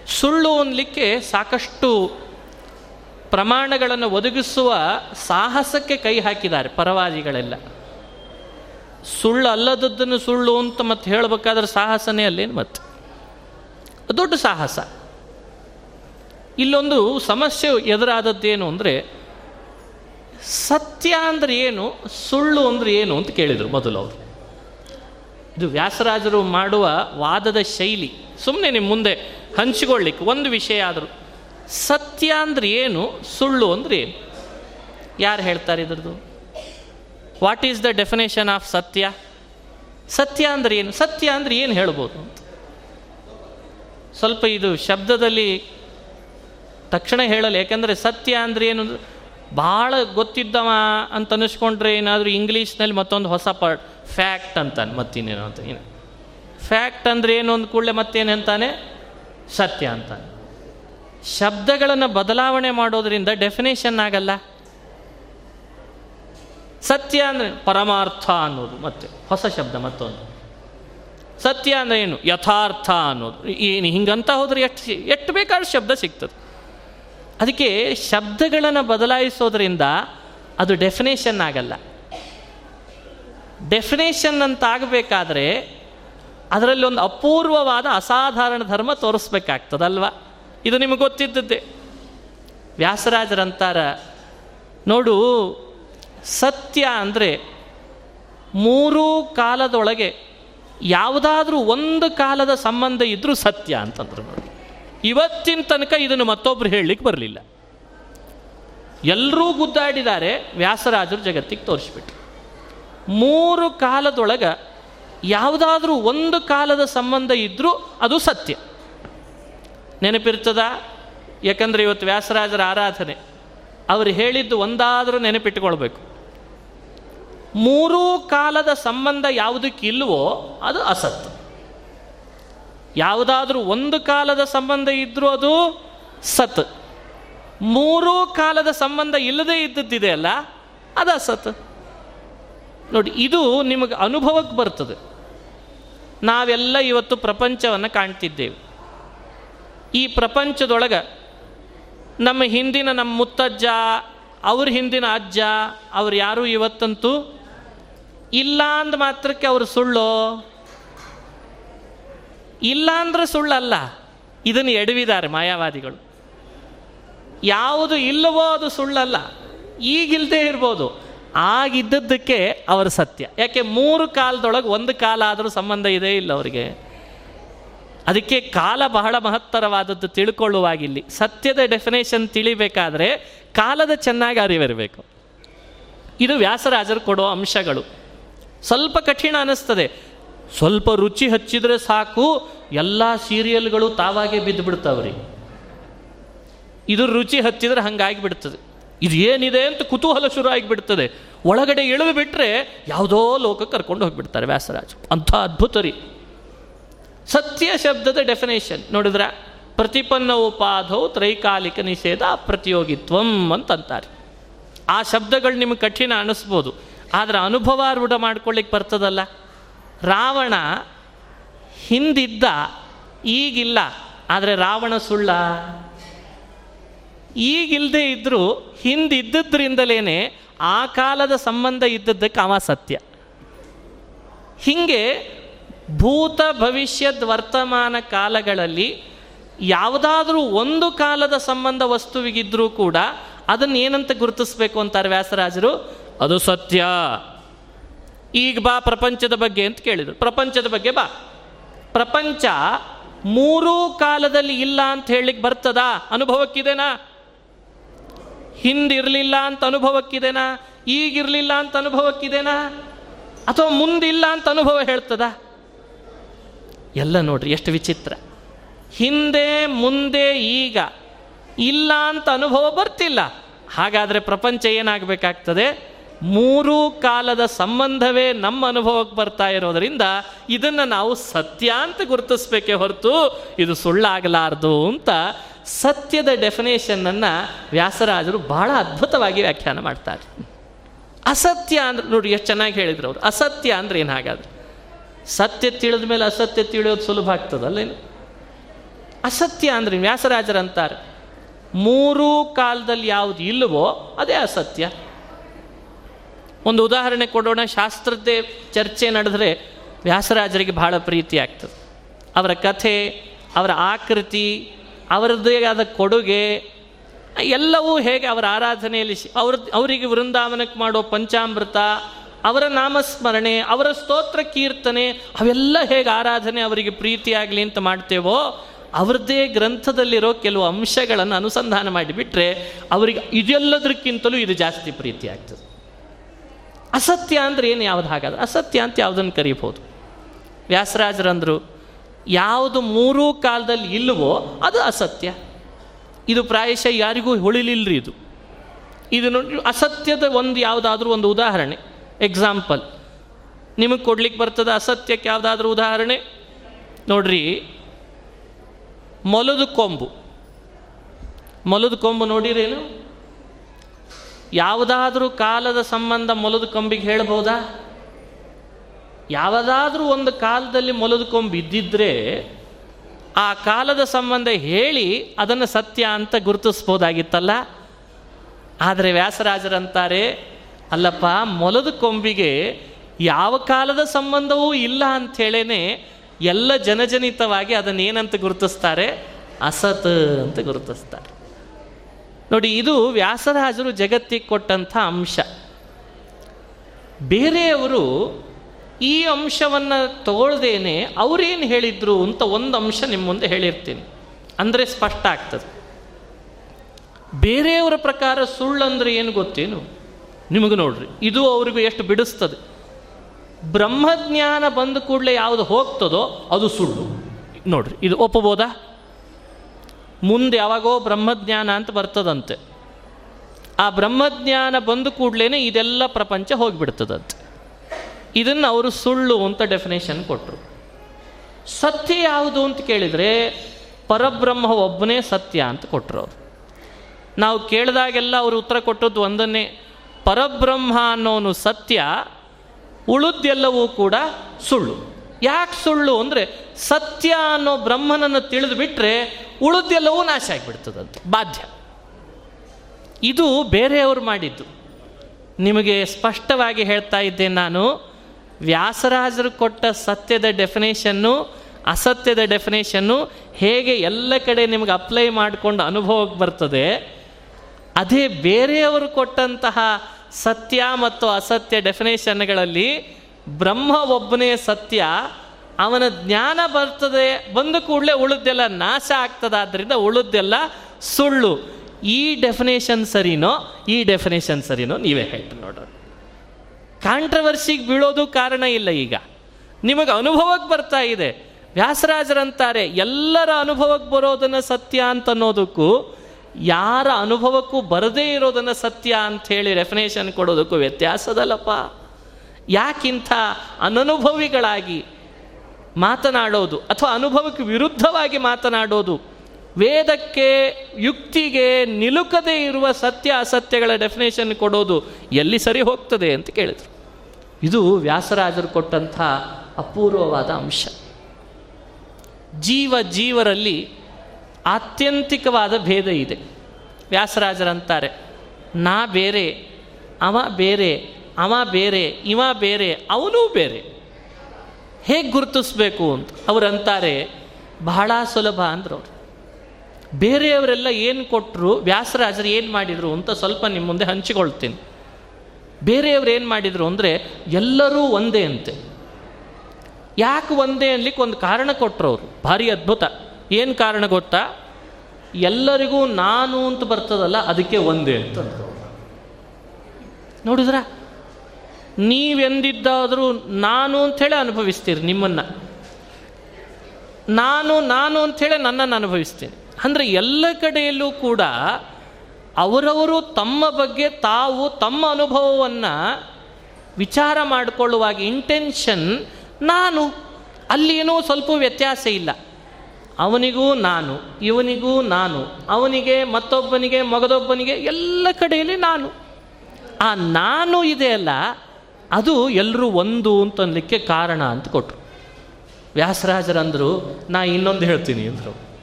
ಸುಳ್ಳು ಅನ್ಲಿಕ್ಕೆ ಸಾಕಷ್ಟು ಪ್ರಮಾಣಗಳನ್ನು ಒದಗಿಸುವ ಸಾಹಸಕ್ಕೆ ಕೈ ಹಾಕಿದ್ದಾರೆ ಪರವಾದಿಗಳೆಲ್ಲ. ಸುಳ್ಳು ಅಲ್ಲದದ್ದನ್ನು ಸುಳ್ಳು ಅಂತ ಮತ್ತೆ ಹೇಳಬೇಕಾದ್ರೆ ಸಾಹಸನೇ ಅಲ್ಲೇನು ಮತ್ತೆ? ದೊಡ್ಡ ಸಾಹಸ. ಇಲ್ಲೊಂದು ಸಮಸ್ಯೆ ಎದುರಾದದ್ದೇನು ಅಂದರೆ ಸತ್ಯ ಅಂದ್ರೆ ಏನು, ಸುಳ್ಳು ಅಂದ್ರೆ ಏನು ಅಂತ ಕೇಳಿದರು ಮೊದಲು ಅವರು. ಇದು ವ್ಯಾಸರಾಜರು ಮಾಡುವ ವಾದದ ಶೈಲಿ. ಸುಮ್ಮನೆ ನಿಮ್ಮ ಮುಂದೆ ಹಂಚಿಕೊಳ್ಳಿಕ್ಕೆ ಒಂದು ವಿಷಯ ಆದರೂ. ಸತ್ಯ ಅಂದ್ರೆ ಏನು, ಸುಳ್ಳು ಅಂದ್ರೆ ಏನು? ಯಾರು ಹೇಳ್ತಾರೆ ಇದ್ರದ್ದು? What is the definition of satya? ಸತ್ಯ ಅಂದ್ರೆ ಏನು? ಸತ್ಯ ಅಂದ್ರೆ ಏನು ಹೇಳ್ಬೋದು? ಸ್ವಲ್ಪ ಇದು ಶಬ್ದದಲ್ಲಿ ತಕ್ಷಣ ಹೇಳಲ್ಲ, ಯಾಕಂದರೆ ಸತ್ಯ ಅಂದರೆ ಏನು ಭಾಳ ಗೊತ್ತಿದ್ದವ ಅಂತ ಅನಿಸ್ಕೊಂಡ್ರೆ ಏನಾದರೂ ಇಂಗ್ಲೀಷ್ನಲ್ಲಿ ಮತ್ತೊಂದು ಹೊಸ ಪಾರ್ಟ್ ಫ್ಯಾಕ್ಟ್ ಅಂತಾನೆ, ಮತ್ತಿನ್ನೇನು ಅಂತ, ಏನು? ಫ್ಯಾಕ್ಟ್ ಅಂದರೆ ಏನು ಅಂದ ಕೂಡಲೇ ಮತ್ತೇನು ಅಂತಾನೆ? ಸತ್ಯ ಅಂತಾನೆ. ಶಬ್ದಗಳನ್ನು ಬದಲಾವಣೆ ಮಾಡೋದ್ರಿಂದ ಡೆಫಿನೇಷನ್ ಆಗಲ್ಲ. ಸತ್ಯ ಅಂದರೆ ಪರಮಾರ್ಥ ಅನ್ನೋದು, ಮತ್ತೆ ಹೊಸ ಶಬ್ದ ಮತ್ತೊಂದು. ಸತ್ಯ ಅಂದರೆ ಏನು? ಯಥಾರ್ಥ ಅನ್ನೋದು. ಏನು, ಹಿಂಗಂತ ಹೋದ್ರೆ ಎಷ್ಟು ಎಷ್ಟು ಬೇಕಾದ್ರೂ ಶಬ್ದ ಸಿಗ್ತದೆ. ಅದಕ್ಕೆ ಶಬ್ದಗಳನ್ನು ಬದಲಾಯಿಸೋದ್ರಿಂದ ಅದು ಡೆಫಿನೇಷನ್ ಆಗಲ್ಲ. ಡೆಫಿನೇಷನ್ ಅಂತ ಆಗಬೇಕಾದ್ರೆ ಅದರಲ್ಲಿ ಒಂದು ಅಪೂರ್ವವಾದ ಅಸಾಧಾರಣ ಧರ್ಮ ತೋರಿಸ್ಬೇಕಾಗ್ತದಲ್ವ? ಇದು ನಿಮಗೆ ಗೊತ್ತಿದ್ದದ್ದೇ. ವ್ಯಾಸರಾಜರಂತಾರ, ನೋಡು, ಸತ್ಯ ಅಂದರೆ ಮೂರೂ ಕಾಲದೊಳಗೆ ಯಾವುದಾದ್ರೂ ಒಂದು ಕಾಲದ ಸಂಬಂಧ ಇದ್ದರೂ ಸತ್ಯ ಅಂತಂದ್ರು ನೋಡಿ. ಇವತ್ತಿನ ತನಕ ಇದನ್ನು ಮತ್ತೊಬ್ರು ಹೇಳಲಿಕ್ಕೆ ಬರಲಿಲ್ಲ. ಎಲ್ಲರೂ ಗುದ್ದಾಡಿದ್ದಾರೆ, ವ್ಯಾಸರಾಜರು ಜಗತ್ತಿಗೆ ತೋರಿಸ್ಬಿಟ್ರು. ಮೂರು ಕಾಲದೊಳಗೆ ಯಾವುದಾದ್ರೂ ಒಂದು ಕಾಲದ ಸಂಬಂಧ ಇದ್ದರೂ ಅದು ಸತ್ಯ. ನೆನಪಿರ್ತದ? ಯಾಕಂದರೆ ಇವತ್ತು ವ್ಯಾಸರಾಜರ ಆರಾಧನೆ. ಅವರು ಹೇಳಿದ್ದು ಒಂದಾದರೂ ನೆನಪಿಟ್ಟುಕೊಳ್ಬೇಕು. ಮೂರೂ ಕಾಲದ ಸಂಬಂಧ ಯಾವುದಕ್ಕೆ ಇಲ್ಲವೋ ಅದು ಅಸತ್ ಯಾವುದಾದ್ರೂ ಒಂದು ಕಾಲದ ಸಂಬಂಧ ಇದ್ರೂ ಅದು ಸತ್. ಮೂರೂ ಕಾಲದ ಸಂಬಂಧ ಇಲ್ಲದೇ ಇದ್ದದ್ದಿದೆ ಅಲ್ಲ, ಅದು ಅಸತ್. ನೋಡಿ, ಇದು ನಿಮಗೆ ಅನುಭವಕ್ಕೆ ಬರ್ತದೆ. ನಾವೆಲ್ಲ ಇವತ್ತು ಪ್ರಪಂಚವನ್ನು ಕಾಣ್ತಿದ್ದೇವೆ. ಈ ಪ್ರಪಂಚದೊಳಗೆ ನಮ್ಮ ಹಿಂದಿನ ನಮ್ಮ ಮುತ್ತಜ್ಜ, ಅವ್ರ ಹಿಂದಿನ ಅಜ್ಜ, ಅವ್ರು ಯಾರು ಇವತ್ತಂತೂ ಇಲ್ಲ ಅಂದ ಮಾತ್ರಕ್ಕೆ ಅವರು ಸುಳ್ಳು? ಇಲ್ಲ ಅಂದ್ರೆ ಸುಳ್ಳಲ್ಲ. ಇದನ್ನು ಎಡವಿದ್ದಾರೆ ಮಾಯಾವಾದಿಗಳು. ಯಾವುದು ಇಲ್ಲವೋ ಅದು ಸುಳ್ಳಲ್ಲ. ಈಗಿಲ್ಲದೆ ಇರ್ಬೋದು. ಆಗಿದ್ದದ್ದಕ್ಕೆ ಅವರ ಸತ್ಯ. ಯಾಕೆ ಮೂರು ಕಾಲದೊಳಗೆ ಒಂದು ಕಾಲ ಆದರೂ ಸಂಬಂಧ ಇದೆ ಇಲ್ಲ ಅವರಿಗೆ. ಅದಕ್ಕೆ ಕಾಲ ಬಹಳ ಮಹತ್ತರವಾದದ್ದು ತಿಳ್ಕೊಳ್ಳುವಾಗಿಲ್ಲಿ. ಸತ್ಯದ ಡೆಫಿನೇಷನ್ ತಿಳಿಬೇಕಾದ್ರೆ ಕಾಲದ ಚೆನ್ನಾಗಿ ಅರಿವಿರಬೇಕು. ಇದು ವ್ಯಾಸರಾಜರು ಕೊಡೋ ಅಂಶಗಳು. ಸ್ವಲ್ಪ ಕಠಿಣ ಅನ್ನಿಸ್ತದೆ. ಸ್ವಲ್ಪ ರುಚಿ ಹಚ್ಚಿದ್ರೆ ಸಾಕು, ಎಲ್ಲ ಸೀರಿಯಲ್ಗಳು ತಾವಾಗೇ ಬಿದ್ದು ಬಿಡ್ತಾವ್ರಿ ಇದು ರುಚಿ ಹಚ್ಚಿದ್ರೆ ಹಂಗಾಗಿ ಬಿಡ್ತದೆ ಇದು ಏನಿದೆ ಅಂತ ಕುತೂಹಲ ಶುರು ಆಗಿಬಿಡ್ತದೆ ಒಳಗಡೆ ಇಳಿದು ಬಿಟ್ಟರೆ ಯಾವುದೋ ಲೋಕಕ್ಕೆ ಕರ್ಕೊಂಡು ಹೋಗಿಬಿಡ್ತಾರೆ ವ್ಯಾಸರಾಜ್ ಅಂಥ ಅದ್ಭುತ ರೀ ಸತ್ಯ ಶಬ್ದದ ಡೆಫಿನೇಷನ್ ನೋಡಿದ್ರ? ಪ್ರತಿಪನ್ನ ಉಪಾಧೌ ತ್ರೈಕಾಲಿಕ ನಿಷೇಧ ಪ್ರತಿಯೋಗಿತ್ವಂ ಅಂತಂತಾರೆ. ಆ ಶಬ್ದಗಳು ನಿಮಗೆ ಕಠಿಣ ಅನ್ನಿಸ್ಬೋದು ಆದರೆ ಅನುಭವಾರೂಢ ಮಾಡ್ಕೊಳ್ಳಿಕ್ಕೆ ಬರ್ತದಲ್ಲ. ರಾವಣ ಹಿಂದಿದ್ದ ಈಗಿಲ್ಲ. ಆದರೆ ರಾವಣ ಸುಳ್ಳ? ಈಗಿಲ್ಲದೆ ಇದ್ದರೂ ಹಿಂದಿದ್ದದ್ರಿಂದಲೇ ಆ ಕಾಲದ ಸಂಬಂಧ ಇದ್ದದ್ದಕ್ಕೆ ಅವ ಸತ್ಯ. ಹೀಗೆ ಭೂತ ಭವಿಷ್ಯದ ವರ್ತಮಾನ ಕಾಲಗಳಲ್ಲಿ ಯಾವುದಾದ್ರೂ ಒಂದು ಕಾಲದ ಸಂಬಂಧ ವಸ್ತುವಿಗಿದ್ರೂ ಕೂಡ ಅದನ್ನು ಏನಂತ ಗುರುತಿಸ್ಬೇಕು ಅಂತಾರೆ ವ್ಯಾಸರಾಜರು? ಅದು ಸತ್ಯ. ಈಗ ಬಾ ಪ್ರಪಂಚದ ಬಗ್ಗೆ ಅಂತ ಕೇಳಿದರು. ಪ್ರಪಂಚದ ಬಗ್ಗೆ ಬಾ. ಪ್ರಪಂಚ ಮೂರೂ ಕಾಲದಲ್ಲಿ ಇಲ್ಲ ಅಂತ ಹೇಳಲಿಕ್ಕೆ ಬರ್ತದಾ? ಅನುಭವಕ್ಕಿದೆನಾ? ಹಿಂದಿರಲಿಲ್ಲ ಅಂತ ಅನುಭವಕ್ಕಿದೆನಾ? ಈಗಿರಲಿಲ್ಲ ಅಂತ ಅನುಭವಕ್ಕಿದೆನಾ? ಅಥವಾ ಮುಂದಿಲ್ಲ ಅಂತ ಅನುಭವ ಹೇಳ್ತದ? ಎಲ್ಲ ನೋಡ್ರಿ, ಎಷ್ಟು ವಿಚಿತ್ರ. ಹಿಂದೆ, ಮುಂದೆ, ಈಗ. ಇಲ್ಲ ಅಂತ ಅನುಭವ ಬರ್ತಿಲ್ಲ. ಹಾಗಾದರೆ ಪ್ರಪಂಚ ಏನಾಗಬೇಕಾಗ್ತದೆ? ಮೂರೂ ಕಾಲದ ಸಂಬಂಧವೇ ನಮ್ಮ ಅನುಭವಕ್ಕೆ ಬರ್ತಾ ಇರೋದರಿಂದ ಇದನ್ನು ನಾವು ಸತ್ಯ ಅಂತ ಗುರುತಿಸ್ಬೇಕೇ ಹೊರತು ಇದು ಸುಳ್ಳಾಗಲಾರ್ದು ಅಂತ ಸತ್ಯದ ಡೆಫಿನೇಷನ್ನನ್ನು ವ್ಯಾಸರಾಜರು ಬಹಳ ಅದ್ಭುತವಾಗಿ ವ್ಯಾಖ್ಯಾನ ಮಾಡ್ತಾರೆ. ಅಸತ್ಯ ಅಂದ್ರೆ ನೋಡಿ ಎಷ್ಟು ಚೆನ್ನಾಗಿ ಹೇಳಿದ್ರು ಅವರು. ಅಸತ್ಯ ಅಂದ್ರೆ ಏನು ಹಾಗಾದ್ರೆ? ಸತ್ಯ ತಿಳಿದ ಮೇಲೆ ಅಸತ್ಯ ತಿಳಿಯೋದು ಸುಲಭ ಆಗ್ತದಲ್ಲೇನು ಅಸತ್ಯ ಅಂದ್ರೆ ವ್ಯಾಸರಾಜರು ಅಂತಾರೆ ಮೂರೂ ಕಾಲದಲ್ಲಿ ಯಾವುದು ಇಲ್ಲವೋ ಅದೇ ಅಸತ್ಯ. ಒಂದು ಉದಾಹರಣೆ ಕೊಡೋಣ. ಶಾಸ್ತ್ರದ್ದೇ ಚರ್ಚೆ ನಡೆದ್ರೆ ವ್ಯಾಸರಾಜರಿಗೆ ಬಹಳ ಪ್ರೀತಿ ಆಗ್ತದೆ. ಅವರ ಕಥೆ, ಅವರ ಆಕೃತಿ ಅವರದ್ದೇ ಆದ ಕೊಡುಗೆ, ಎಲ್ಲವೂ ಹೇಗೆ ಅವರ ಆರಾಧನೆಯಲ್ಲಿ ಅವ್ರ, ಅವರಿಗೆ ವೃಂದಾವನಕ್ಕೆ ಮಾಡೋ ಪಂಚಾಮೃತ, ಅವರ ನಾಮಸ್ಮರಣೆ, ಅವರ ಸ್ತೋತ್ರ ಕೀರ್ತನೆ, ಅವೆಲ್ಲ ಹೇಗೆ ಆರಾಧನೆ ಅವರಿಗೆ ಪ್ರೀತಿಯಾಗಲಿ ಅಂತ ಮಾಡ್ತೇವೋ, ಅವ್ರದ್ದೇ ಗ್ರಂಥದಲ್ಲಿರೋ ಕೆಲವು ಅಂಶಗಳನ್ನು ಅನುಸಂಧಾನ ಮಾಡಿಬಿಟ್ರೆ ಅವರಿಗೆ ಇದೆಲ್ಲದಕ್ಕಿಂತಲೂ ಇದು ಜಾಸ್ತಿ ಪ್ರೀತಿ ಆಗ್ತದೆ. ಅಸತ್ಯ ಅಂದರೆ ಏನು? ಯಾವ್ದು ಹಾಗಾದ್ರೆ ಅಸತ್ಯ ಅಂತ ಯಾವುದನ್ನು ಕರೀಬೋದು ವ್ಯಾಸರಾಜರಂದರು ಯಾವುದು ಮೂರೂ ಕಾಲದಲ್ಲಿ ಇಲ್ಲವೋ ಅದು ಅಸತ್ಯ. ಇದು ಪ್ರಾಯಶಃ ಯಾರಿಗೂ ಹೊಳಿಲಿಲ್ಲರಿ ಇದು. ಇದು ನೋಡಿ, ಅಸತ್ಯದ ಒಂದು ಯಾವುದಾದ್ರೂ ಒಂದು ಉದಾಹರಣೆ. ಎಕ್ಸಾಂಪಲ್ ನಿಮಗೆ ಕೊಡ್ಲಿಕ್ಕೆ ಬರ್ತದೆ ಅಸತ್ಯಕ್ಕೆ ಯಾವುದಾದ್ರೂ ಉದಾಹರಣೆ? ನೋಡ್ರಿ, ಮೊಲದ ಕೊಂಬು. ಮೊಲದ ಕೊಂಬು ನೋಡಿರೇನು? ಯಾವುದಾದ್ರೂ ಕಾಲದ ಸಂಬಂಧ ಮೊಲದ ಕೊಂಬಿಗೆ ಹೇಳ್ಬೋದಾ? ಯಾವುದಾದ್ರೂ ಒಂದು ಕಾಲದಲ್ಲಿ ಮೊಲದ ಬಿದ್ದಿದ್ರೆ ಆ ಕಾಲದ ಸಂಬಂಧ ಹೇಳಿ ಅದನ್ನು ಸತ್ಯ ಅಂತ ಗುರುತಿಸ್ಬೋದಾಗಿತ್ತಲ್ಲ? ಆದರೆ ವ್ಯಾಸರಾಜರಂತಾರೆ, ಅಲ್ಲಪ್ಪ ಮೊಲದ ಕೊಂಬಿಗೆ ಯಾವ ಕಾಲದ ಸಂಬಂಧವೂ ಇಲ್ಲ ಅಂಥೇಳೇನೆ ಎಲ್ಲ ಜನಜನಿತವಾಗಿ ಅದನ್ನೇನಂತ ಗುರುತಿಸ್ತಾರೆ? ಅಸತ್ ಅಂತ ಗುರುತಿಸ್ತಾರೆ. ನೋಡಿ, ಇದು ವ್ಯಾಸರಾಜರು ಜಗತ್ತಿಗೆ ಕೊಟ್ಟಂಥ ಅಂಶ. ಬೇರೆಯವರು ಈ ಅಂಶವನ್ನು ತಗೊಳ್ದೇನೆ ಅವರೇನು ಹೇಳಿದ್ರು ಅಂತ ಒಂದು ಅಂಶ ನಿಮ್ಮ ಮುಂದೆ ಹೇಳಿರ್ತೀನಿ. ಅಂದರೆ ಸ್ಪಷ್ಟ ಆಗ್ತದೆ. ಬೇರೆಯವರ ಪ್ರಕಾರ ಸುಳ್ಳು ಅಂದರೆ ಏನು ಗೊತ್ತೇನು? ನಿಮಗೆ ನೋಡ್ರಿ, ಇದು ಅವರಿಗೂ ಎಷ್ಟು ಬಿಡಿಸ್ತದೆ. ಬ್ರಹ್ಮಜ್ಞಾನ ಬಂದ ಕೂಡಲೇ ಯಾವುದು ಹೋಗ್ತದೋ ಅದು ಸುಳ್ಳು. ನೋಡ್ರಿ, ಇದು ಒಪ್ಪಬೋದಾ? ಮುಂದೆ ಯಾವಾಗೋ ಬ್ರಹ್ಮಜ್ಞಾನ ಅಂತ ಬರ್ತದಂತೆ. ಆ ಬ್ರಹ್ಮಜ್ಞಾನ ಬಂದ ಕೂಡಲೇ ಇದೆಲ್ಲ ಪ್ರಪಂಚ ಹೋಗಿಬಿಡ್ತದಂತೆ. ಇದನ್ನು ಅವರು ಸುಳ್ಳು ಅಂತ ಡೆಫಿನೇಷನ್ ಕೊಟ್ಟರು ಸತ್ಯ ಯಾವುದು ಅಂತ ಕೇಳಿದರೆ ಪರಬ್ರಹ್ಮ ಒಬ್ಬನೇ ಸತ್ಯ ಅಂತ ಕೊಟ್ಟರು ಅವರು. ನಾವು ಕೇಳಿದಾಗೆಲ್ಲ ಅವರು ಉತ್ತರ ಕೊಟ್ಟದ್ದು ಒಂದನ್ನೇ, ಪರಬ್ರಹ್ಮ ಅನ್ನೋನು ಸತ್ಯ, ಉಳಿದೆಲ್ಲವೂ ಕೂಡ ಸುಳ್ಳು. ಯಾಕೆ ಸುಳ್ಳು ಅಂದರೆ ಸತ್ಯ ಅನ್ನೋ ಬ್ರಹ್ಮನನ್ನು ತಿಳಿದು ಬಿಟ್ಟರೆ ಉಳಿದೆಲ್ಲವೂ ನಾಶ ಆಗಿಬಿಡ್ತದಂತೆ ಬಾಧ್ಯ. ಇದು ಬೇರೆಯವರು ಮಾಡಿದ್ದು. ನಿಮಗೆ ಸ್ಪಷ್ಟವಾಗಿ ಹೇಳ್ತಾ ಇದ್ದೇನೆ ನಾನು ವ್ಯಾಸರಾಜರು ಕೊಟ್ಟ ಸತ್ಯದ ಡೆಫಿನೇಷನ್ನು ಅಸತ್ಯದ ಡೆಫಿನೇಷನ್ನು ಹೇಗೆ ಎಲ್ಲ ಕಡೆ ನಿಮಗೆ ಅಪ್ಲೈ ಮಾಡಿಕೊಂಡು ಅನುಭವಕ್ಕೆ ಬರ್ತದೆ, ಅದೇ ಬೇರೆಯವರು ಕೊಟ್ಟಂತಹ ಸತ್ಯ ಮತ್ತು ಅಸತ್ಯ ಡೆಫಿನೇಷನ್ಗಳಲ್ಲಿ ಬ್ರಹ್ಮ ಒಬ್ಬನೇ ಸತ್ಯ, ಅವನ ಜ್ಞಾನ ಬರ್ತದೆ, ಬಂದ ಕೂಡಲೇ ಉಳಿದೆಲ್ಲ ನಾಶ ಆಗ್ತದಾದ್ರಿಂದ ಉಳಿದೆಲ್ಲ ಸುಳ್ಳು. ಈ ಡೆಫಿನೇಷನ್ ಸರಿನೋ, ಈ ಡೆಫಿನೇಷನ್ ಸರಿನೋ ನೀವೇ ಹೇಳ್ರಿ ನೋಡ್ರಿ. ಕಾಂಟ್ರವರ್ಸಿಗೆ ಬೀಳೋದು ಕಾರಣ ಇಲ್ಲ ಈಗ. ನಿಮಗೆ ಅನುಭವಕ್ಕೆ ಬರ್ತಾ ಇದೆ. ವ್ಯಾಸರಾಜರಂತಾರೆ, ಎಲ್ಲರ ಅನುಭವಕ್ಕೆ ಬರೋದನ್ನು ಸತ್ಯ ಅಂತ ಅನ್ನೋದಕ್ಕೂ, ಯಾರ ಅನುಭವಕ್ಕೂ ಬರದೇ ಇರೋದನ್ನು ಸತ್ಯ ಅಂಥೇಳಿ ರೆಫನೇಷನ್ ಕೊಡೋದಕ್ಕೂ ವ್ಯತ್ಯಾಸದಲ್ಲಪ್ಪ. ಯಾಕಿಂಥ ಅನನುಭವಿಗಳಾಗಿ ಮಾತನಾಡೋದು ಅಥವಾ ಅನುಭವಕ್ಕೆ ವಿರುದ್ಧವಾಗಿ ಮಾತನಾಡೋದು ವೇದಕ್ಕೆ ಯುಕ್ತಿಗೆ ನಿಲುಕದೇ ಇರುವ ಸತ್ಯ ಅಸತ್ಯಗಳ ಡೆಫಿನೇಷನ್ ಕೊಡೋದು ಎಲ್ಲಿ ಸರಿ ಹೋಗ್ತದೆ ಅಂತ ಕೇಳಿದರು. ಇದು ವ್ಯಾಸರಾಜರು ಕೊಟ್ಟಂಥ ಅಪೂರ್ವವಾದ ಅಂಶ. ಜೀವ ಜೀವರಲ್ಲಿ ಆತ್ಯಂತಿಕವಾದ ಭೇದ ಇದೆ. ವ್ಯಾಸರಾಜರಂತಾರೆ, ನಾ ಬೇರೆ, ಅವ ಬೇರೆ ಅವ ಬೇರೆ, ಇವ ಬೇರೆ, ಅವನೂ ಬೇರೆ. ಹೇಗೆ ಗುರುತಿಸ್ಬೇಕು? ಅಂತ. ಅವರಂತಾರೆ ಬಹಳ ಸುಲಭ ಅಂದ್ರವ್ರು. ಬೇರೆಯವರೆಲ್ಲ ಏನು ಕೊಟ್ಟರು ವ್ಯಾಸರಾಜರು ಏನು ಮಾಡಿದರು ಅಂತ ಸ್ವಲ್ಪ ನಿಮ್ಮ ಮುಂದೆ ಹಂಚಿಕೊಳ್ತೀನಿ. ಬೇರೆಯವ್ರು ಏನು ಮಾಡಿದರು ಅಂದರೆ ಎಲ್ಲರೂ ಒಂದೇ ಅಂತೆ. ಯಾಕೆ ಒಂದೇ ಅನ್ಲಿಕ್ಕೆ ಒಂದು ಕಾರಣ ಕೊಟ್ಟರು ಅವರು. ಭಾರಿ ಅದ್ಭುತ. ಏನು ಕಾರಣ ಗೊತ್ತಾ? ಎಲ್ಲರಿಗೂ ನಾನು ಅಂತ ಬರ್ತದಲ್ಲ, ಅದಕ್ಕೆ ಒಂದೇ ಅಂತ ನೋಡಿದ್ರ? ನೀವೆಂದಿದ್ದಾದರೂ ನಾನು ಅಂಥೇಳಿ ಅನುಭವಿಸ್ತೀರಿ ನಿಮ್ಮನ್ನು. ನಾನು ನಾನು ಅಂಥೇಳಿ ನನ್ನನ್ನು ಅನುಭವಿಸ್ತೀನಿ. ಅಂದರೆ ಎಲ್ಲ ಕಡೆಯಲ್ಲೂ ಕೂಡ ಅವರವರು ತಮ್ಮ ಬಗ್ಗೆ ತಾವು ತಮ್ಮ ಅನುಭವವನ್ನು ವಿಚಾರ ಮಾಡಿಕೊಳ್ಳುವಾಗ ಇಂಟೆನ್ಷನ್ ನಾನು. ಅಲ್ಲೇನೂ ಸ್ವಲ್ಪ ವ್ಯತ್ಯಾಸ ಇಲ್ಲ. ಅವನಿಗೂ ನಾನು, ಇವನಿಗೂ ನಾನು, ಅವನಿಗೆ ಮತ್ತೊಬ್ಬನಿಗೆ, ಮಗದೊಬ್ಬನಿಗೆ ಎಲ್ಲ ಕಡೆಯಲ್ಲಿ ನಾನು. ಆ ನಾನು ಇದೆ ಅಲ್ಲ, ಅದು ಎಲ್ಲರೂ ಒಂದು ಅಂತನ್ಲಿಕ್ಕೆ ಕಾರಣ ಅಂತ ಕೊಟ್ಟರು ವ್ಯಾಸರಾಜರಂದರು, ನಾ ಇನ್ನೊಂದು ಹೇಳ್ತೀನಿ ಅಂದರು.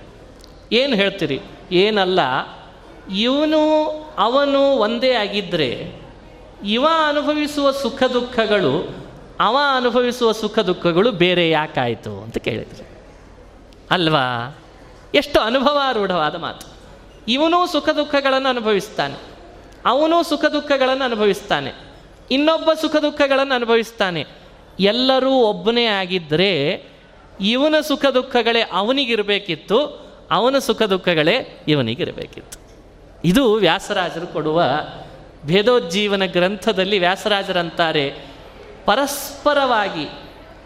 ಏನು ಹೇಳ್ತೀರಿ? ಏನಲ್ಲ, ಇವನು, ಅವನು ಒಂದೇ ಆಗಿದ್ದರೆ ಇವ ಅನುಭವಿಸುವ ಸುಖ ದುಃಖಗಳು, ಅವ ಅನುಭವಿಸುವ ಸುಖ ದುಃಖಗಳು ಬೇರೆ ಯಾಕಾಯಿತು ಅಂತ ಕೇಳಿದರೆ. ಅಲ್ವಾ? ಎಷ್ಟು ಅನುಭವಾರೂಢವಾದ ಮಾತು. ಇವನು ಸುಖ ದುಃಖಗಳನ್ನು ಅನುಭವಿಸ್ತಾನೆ. ಅವನೂ ಸುಖ ದುಃಖಗಳನ್ನು ಅನುಭವಿಸ್ತಾನೆ. ಇನ್ನೊಬ್ಬ ಸುಖ ದುಃಖಗಳನ್ನು ಅನುಭವಿಸ್ತಾನೆ. ಎಲ್ಲರೂ ಒಬ್ಬನೇ ಆಗಿದ್ದರೆ ಇವನ ಸುಖ ದುಃಖಗಳೇ ಅವನಿಗಿರಬೇಕಿತ್ತು ಅವನ ಸುಖ ದುಃಖಗಳೇ ಇವನಿಗಿರಬೇಕಿತ್ತು. ಇದು ವ್ಯಾಸರಾಜರು ಕೊಡುವ ಭೇದೋಜ್ಜೀವನ ಗ್ರಂಥದಲ್ಲಿ ವ್ಯಾಸರಾಜರಂತಾರೆ. ಪರಸ್ಪರವಾಗಿ,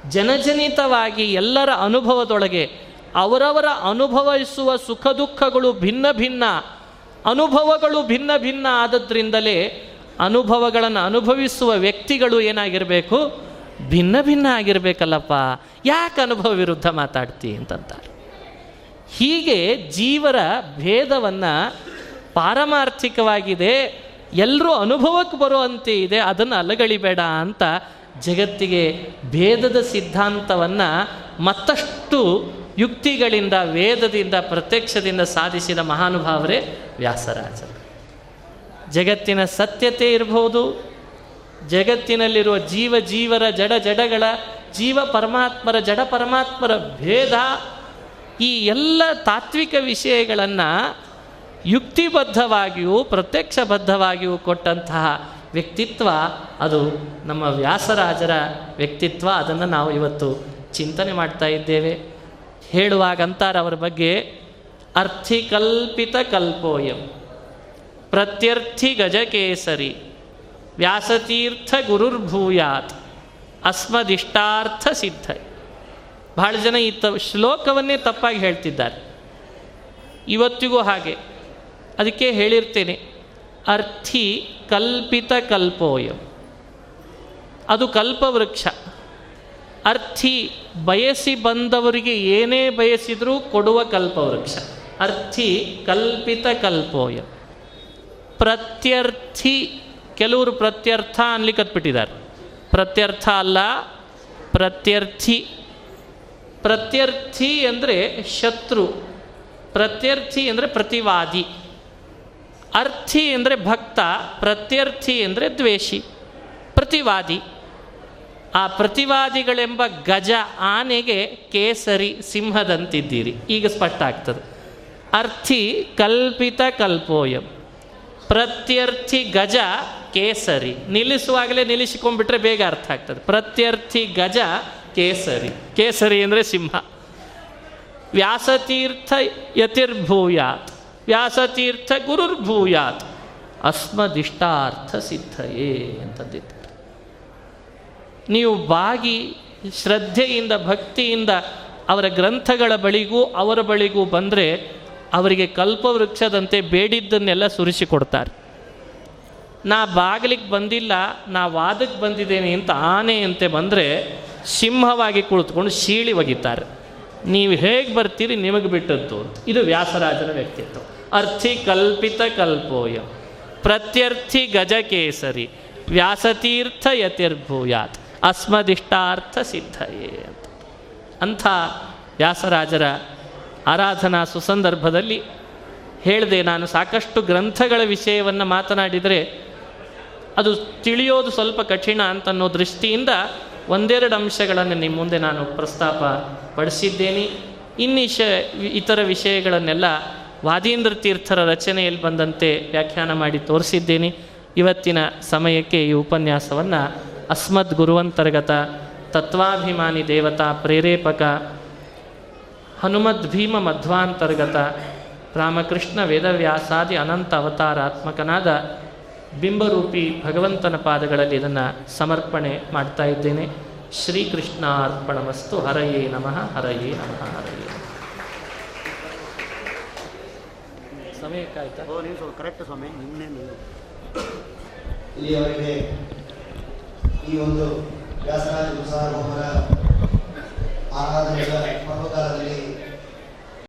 ಜನಜನಿತವಾಗಿ ಎಲ್ಲರ ಅನುಭವದೊಳಗೆ ಅವರವರ ಅನುಭವಿಸುವ ಸುಖ ದುಃಖಗಳು ಭಿನ್ನ ಭಿನ್ನ, ಅನುಭವಗಳು ಭಿನ್ನ ಭಿನ್ನ ಆದದ್ರಿಂದಲೇ ಅನುಭವಗಳನ್ನು ಅನುಭವಿಸುವ ವ್ಯಕ್ತಿಗಳು ಏನಾಗಿರಬೇಕು? ಭಿನ್ನ ಭಿನ್ನ ಆಗಿರಬೇಕಲ್ಲಪ್ಪ. ಯಾಕೆ ಅನುಭವ ವಿರುದ್ಧ ಮಾತಾಡ್ತಿ ಅಂತಂತಾರೆ. ಹೀಗೆ ಜೀವರ ಭೇದವನ್ನು ಪಾರಮಾರ್ಥಿಕವಾಗಿದೆ ಎಲ್ಲರೂ ಅನುಭವಕ್ಕೆ ಬರುವಂತೆ ಇದೆ, ಅದನ್ನು ಅಲಗಳಿಬೇಡ ಅಂತ ಜಗತ್ತಿಗೆ ಭೇದದ ಸಿದ್ಧಾಂತವನ್ನು ಮತ್ತಷ್ಟು ಯುಕ್ತಿಗಳಿಂದ, ವೇದದಿಂದ, ಪ್ರತ್ಯಕ್ಷದಿಂದ ಸಾಧಿಸಿದ ಮಹಾನುಭಾವರೇ ವ್ಯಾಸರಾಜರು ಜಗತ್ತಿನ ಸತ್ಯತೆ ಇರಬಹುದು, ಜಗತ್ತಿನಲ್ಲಿರುವ ಜೀವ ಜೀವರ ಜಡ ಜಡಗಳ, ಜೀವ ಪರಮಾತ್ಮರ ಜಡ ಪರಮಾತ್ಮರ ಭೇದ ಈ ಎಲ್ಲ ತಾತ್ವಿಕ ವಿಷಯಗಳನ್ನು ಯುಕ್ತಿಬದ್ಧವಾಗಿಯೂ, ಪ್ರತ್ಯಕ್ಷಬದ್ಧವಾಗಿಯೂ ಕೊಟ್ಟಂತಹ ವ್ಯಕ್ತಿತ್ವ ಅದು ನಮ್ಮ ವ್ಯಾಸರಾಜರ ವ್ಯಕ್ತಿತ್ವ. ಅದನ್ನು ನಾವು ಇವತ್ತು ಚಿಂತನೆ ಮಾಡ್ತಾ ಇದ್ದೇವೆ. ಹೇಳುವಾಗ ಅವರ ಬಗ್ಗೆ, ಅರ್ಥಿಕಲ್ಪಿತ ಕಲ್ಪೋಯಂ, ಪ್ರತ್ಯರ್ಥಿ ಗಜಕೇಸರಿ, ವ್ಯಾಸತೀರ್ಥ ಗುರುರ್ಭೂಯಾತ್, ಅಸ್ಮದಿಷ್ಟಾರ್ಥ ಸಿದ್ಧ. ಬಹಳ ಜನ ಈ ತ ಶ್ಲೋಕವನ್ನೇ ತಪ್ಪಾಗಿ ಹೇಳ್ತಿದ್ದಾರೆ. ಇವತ್ತಿಗೂ ಹಾಗೆ. ಅದಕ್ಕೆ ಹೇಳಿರ್ತೇನೆ, ಅರ್ಥಿ ಕಲ್ಪಿತ ಕಲ್ಪೋಯಂ. ಅದು ಕಲ್ಪವೃಕ್ಷ. ಅರ್ಥಿ ಬಯಸಿ ಬಂದವರಿಗೆ ಏನೇ ಬಯಸಿದರೂ ಕೊಡುವ ಕಲ್ಪವೃಕ್ಷ. ಅರ್ಥಿ ಕಲ್ಪಿತ ಕಲ್ಪೋಯಂ. ಪ್ರತ್ಯರ್ಥಿ, ಕೆಲವರು ಪ್ರತ್ಯರ್ಥ ಅನ್ಲಿಕ್ಕೆ ಹತ್ಬಿಟ್ಟಿದ್ದಾರೆ ಪ್ರತ್ಯರ್ಥ ಅಲ್ಲ, ಪ್ರತ್ಯರ್ಥಿ. ಪ್ರತ್ಯರ್ಥಿ ಅಂದರೆ ಶತ್ರು. ಪ್ರತ್ಯರ್ಥಿ ಅಂದರೆ ಪ್ರತಿವಾದಿ. ಅರ್ಥಿ ಅಂದರೆ ಭಕ್ತ, ಪ್ರತ್ಯರ್ಥಿ ಅಂದರೆ ದ್ವೇಷಿ, ಪ್ರತಿವಾದಿ. ಆ ಪ್ರತಿವಾದಿಗಳೆಂಬ ಗಜ ಆನೆಗೆ ಕೇಸರಿ ಸಿಂಹದಂತಿದ್ದೀರಿ. ಈಗ ಸ್ಪಷ್ಟ ಆಗ್ತದೆ. ಅರ್ಥಿ ಕಲ್ಪಿತ ಕಲ್ಪೋಯಂ. ಪ್ರತ್ಯರ್ಥಿ ಗಜ ಕೇಸರಿ. ನಿಲ್ಲಿಸುವಾಗಲೇ ನಿಲ್ಲಿಸಿಕೊಂಡ್ಬಿಟ್ರೆ ಬೇಗ ಅರ್ಥ ಆಗ್ತದೆ. ಪ್ರತ್ಯರ್ಥಿ ಗಜ ಕೇಸರಿ. ಕೇಸರಿ ಅಂದರೆ ಸಿಂಹ. ವ್ಯಾಸತೀರ್ಥ ಯತಿರ್ಭೂಯಾತ್. ವ್ಯಾಸತೀರ್ಥ ಗುರುರ್ಭೂಯಾತ್. ಅಸ್ಮದಿಷ್ಟಾರ್ಥ ಸಿದ್ಧಯೇ ಅಂತಂದಿದ್ದಾರೆ. ನೀವು ಬಾಗಿ ಶ್ರದ್ಧೆಯಿಂದ, ಭಕ್ತಿಯಿಂದ ಅವರ ಗ್ರಂಥಗಳ ಬಳಿಗೂ, ಅವರ ಬಳಿಗೂ ಬಂದರೆ ಅವರಿಗೆ ಕಲ್ಪವೃಕ್ಷದಂತೆ ಬೇಡಿದ್ದನ್ನೆಲ್ಲ ಸುರಿಸಿಕೊಡ್ತಾರೆ ನಾ ಬಾಗಿಲಿಗೆ ಬಂದಿಲ್ಲ, ನಾ ವಾದಕ್ಕೆ ಬಂದಿದ್ದೇನೆ ಅಂತ ಆನೆಯಂತೆ ಬಂದರೆ ಸಿಂಹವಾಗಿ ಕುಳಿತುಕೊಂಡು ಶೀಳಿ ಒಗಿತಾರೆ. ನೀವು ಹೇಗೆ ಬರ್ತೀರಿ ನಿಮಗೆ ಬಿಟ್ಟದ್ದು ಇದು ವ್ಯಾಸರಾಜನ ವ್ಯಕ್ತಿತ್ವ. ಅರ್ಥಿ ಕಲ್ಪಿತ ಕಲ್ಪೋಯ. ಪ್ರತ್ಯರ್ಥಿ ಗಜಕೇಸರಿ ವ್ಯಾಸತೀರ್ಥ ಯತಿರ್ಭೂಯಾತ್. ಅಸ್ಮದಿಷ್ಟಾರ್ಥ ಸಿದ್ಧಯೇ ಅಂತ. ಅಂಥ ವ್ಯಾಸರಾಜರ ಆರಾಧನಾ ಸುಸಂದರ್ಭದಲ್ಲಿ ಹೇಳಿದೆ ನಾನು ಸಾಕಷ್ಟು ಗ್ರಂಥಗಳ ವಿಷಯವನ್ನು ಮಾತನಾಡಿದರೆ ಅದು ತಿಳಿಯೋದು ಸ್ವಲ್ಪ ಕಠಿಣ ಅಂತನ್ನೋ ದೃಷ್ಟಿಯಿಂದ ಒಂದೆರಡು ಅಂಶಗಳನ್ನು ನಿಮ್ಮ ಮುಂದೆ ನಾನು ಪ್ರಸ್ತಾಪ ಪಡಿಸಿದ್ದೇನೆ. ಇನ್ನಿಶ ಇತರ ವಿಷಯಗಳನ್ನೆಲ್ಲ ವಾದೀಂದ್ರ ತೀರ್ಥರ ರಚನೆಯಲ್ಲಿ ಬಂದಂತೆ ವ್ಯಾಖ್ಯಾನ ಮಾಡಿ ತೋರಿಸಿದ್ದೇನೆ. ಇವತ್ತಿನ ಸಮಯಕ್ಕೆ ಈ ಉಪನ್ಯಾಸವನ್ನು ಅಸ್ಮದ್ ಗುರುವಂತರ್ಗತ ತತ್ವಾಭಿಮಾನಿ ದೇವತಾ ಪ್ರೇರೇಪಕ ಹನುಮದ್ ಭೀಮ ಮಧ್ವಾಂತರ್ಗತ ರಾಮಕೃಷ್ಣ ವೇದವ್ಯಾಸಾದಿ ಅನಂತ ಅವತಾರಾತ್ಮಕನಾದ ಬಿಂಬರೂಪಿ ಭಗವಂತನ ಪಾದಗಳಲ್ಲಿ ಇದನ್ನು ಸಮರ್ಪಣೆ ಮಾಡ್ತಾ ಇದ್ದೇನೆ. ಶ್ರೀಕೃಷ್ಣ ಅರ್ಪಣಮಸ್ತು ಹರಯೇ ನಮಃ ಹರಯೇ ನಮಃ. ಹರಯೇ ಸಮಯಕ್ಕಾಯ್ತಾ ಓ ನೀವು ಸ್ವಲ್ಪ ಕರೆಕ್ಟ್ ಸ್ವಾಮಿ ಇಲ್ಲಿಯವರೆಗೆ ಈ ಒಂದು ವ್ಯಾಸರಾಜ ಆರಾಧನೆಗಳ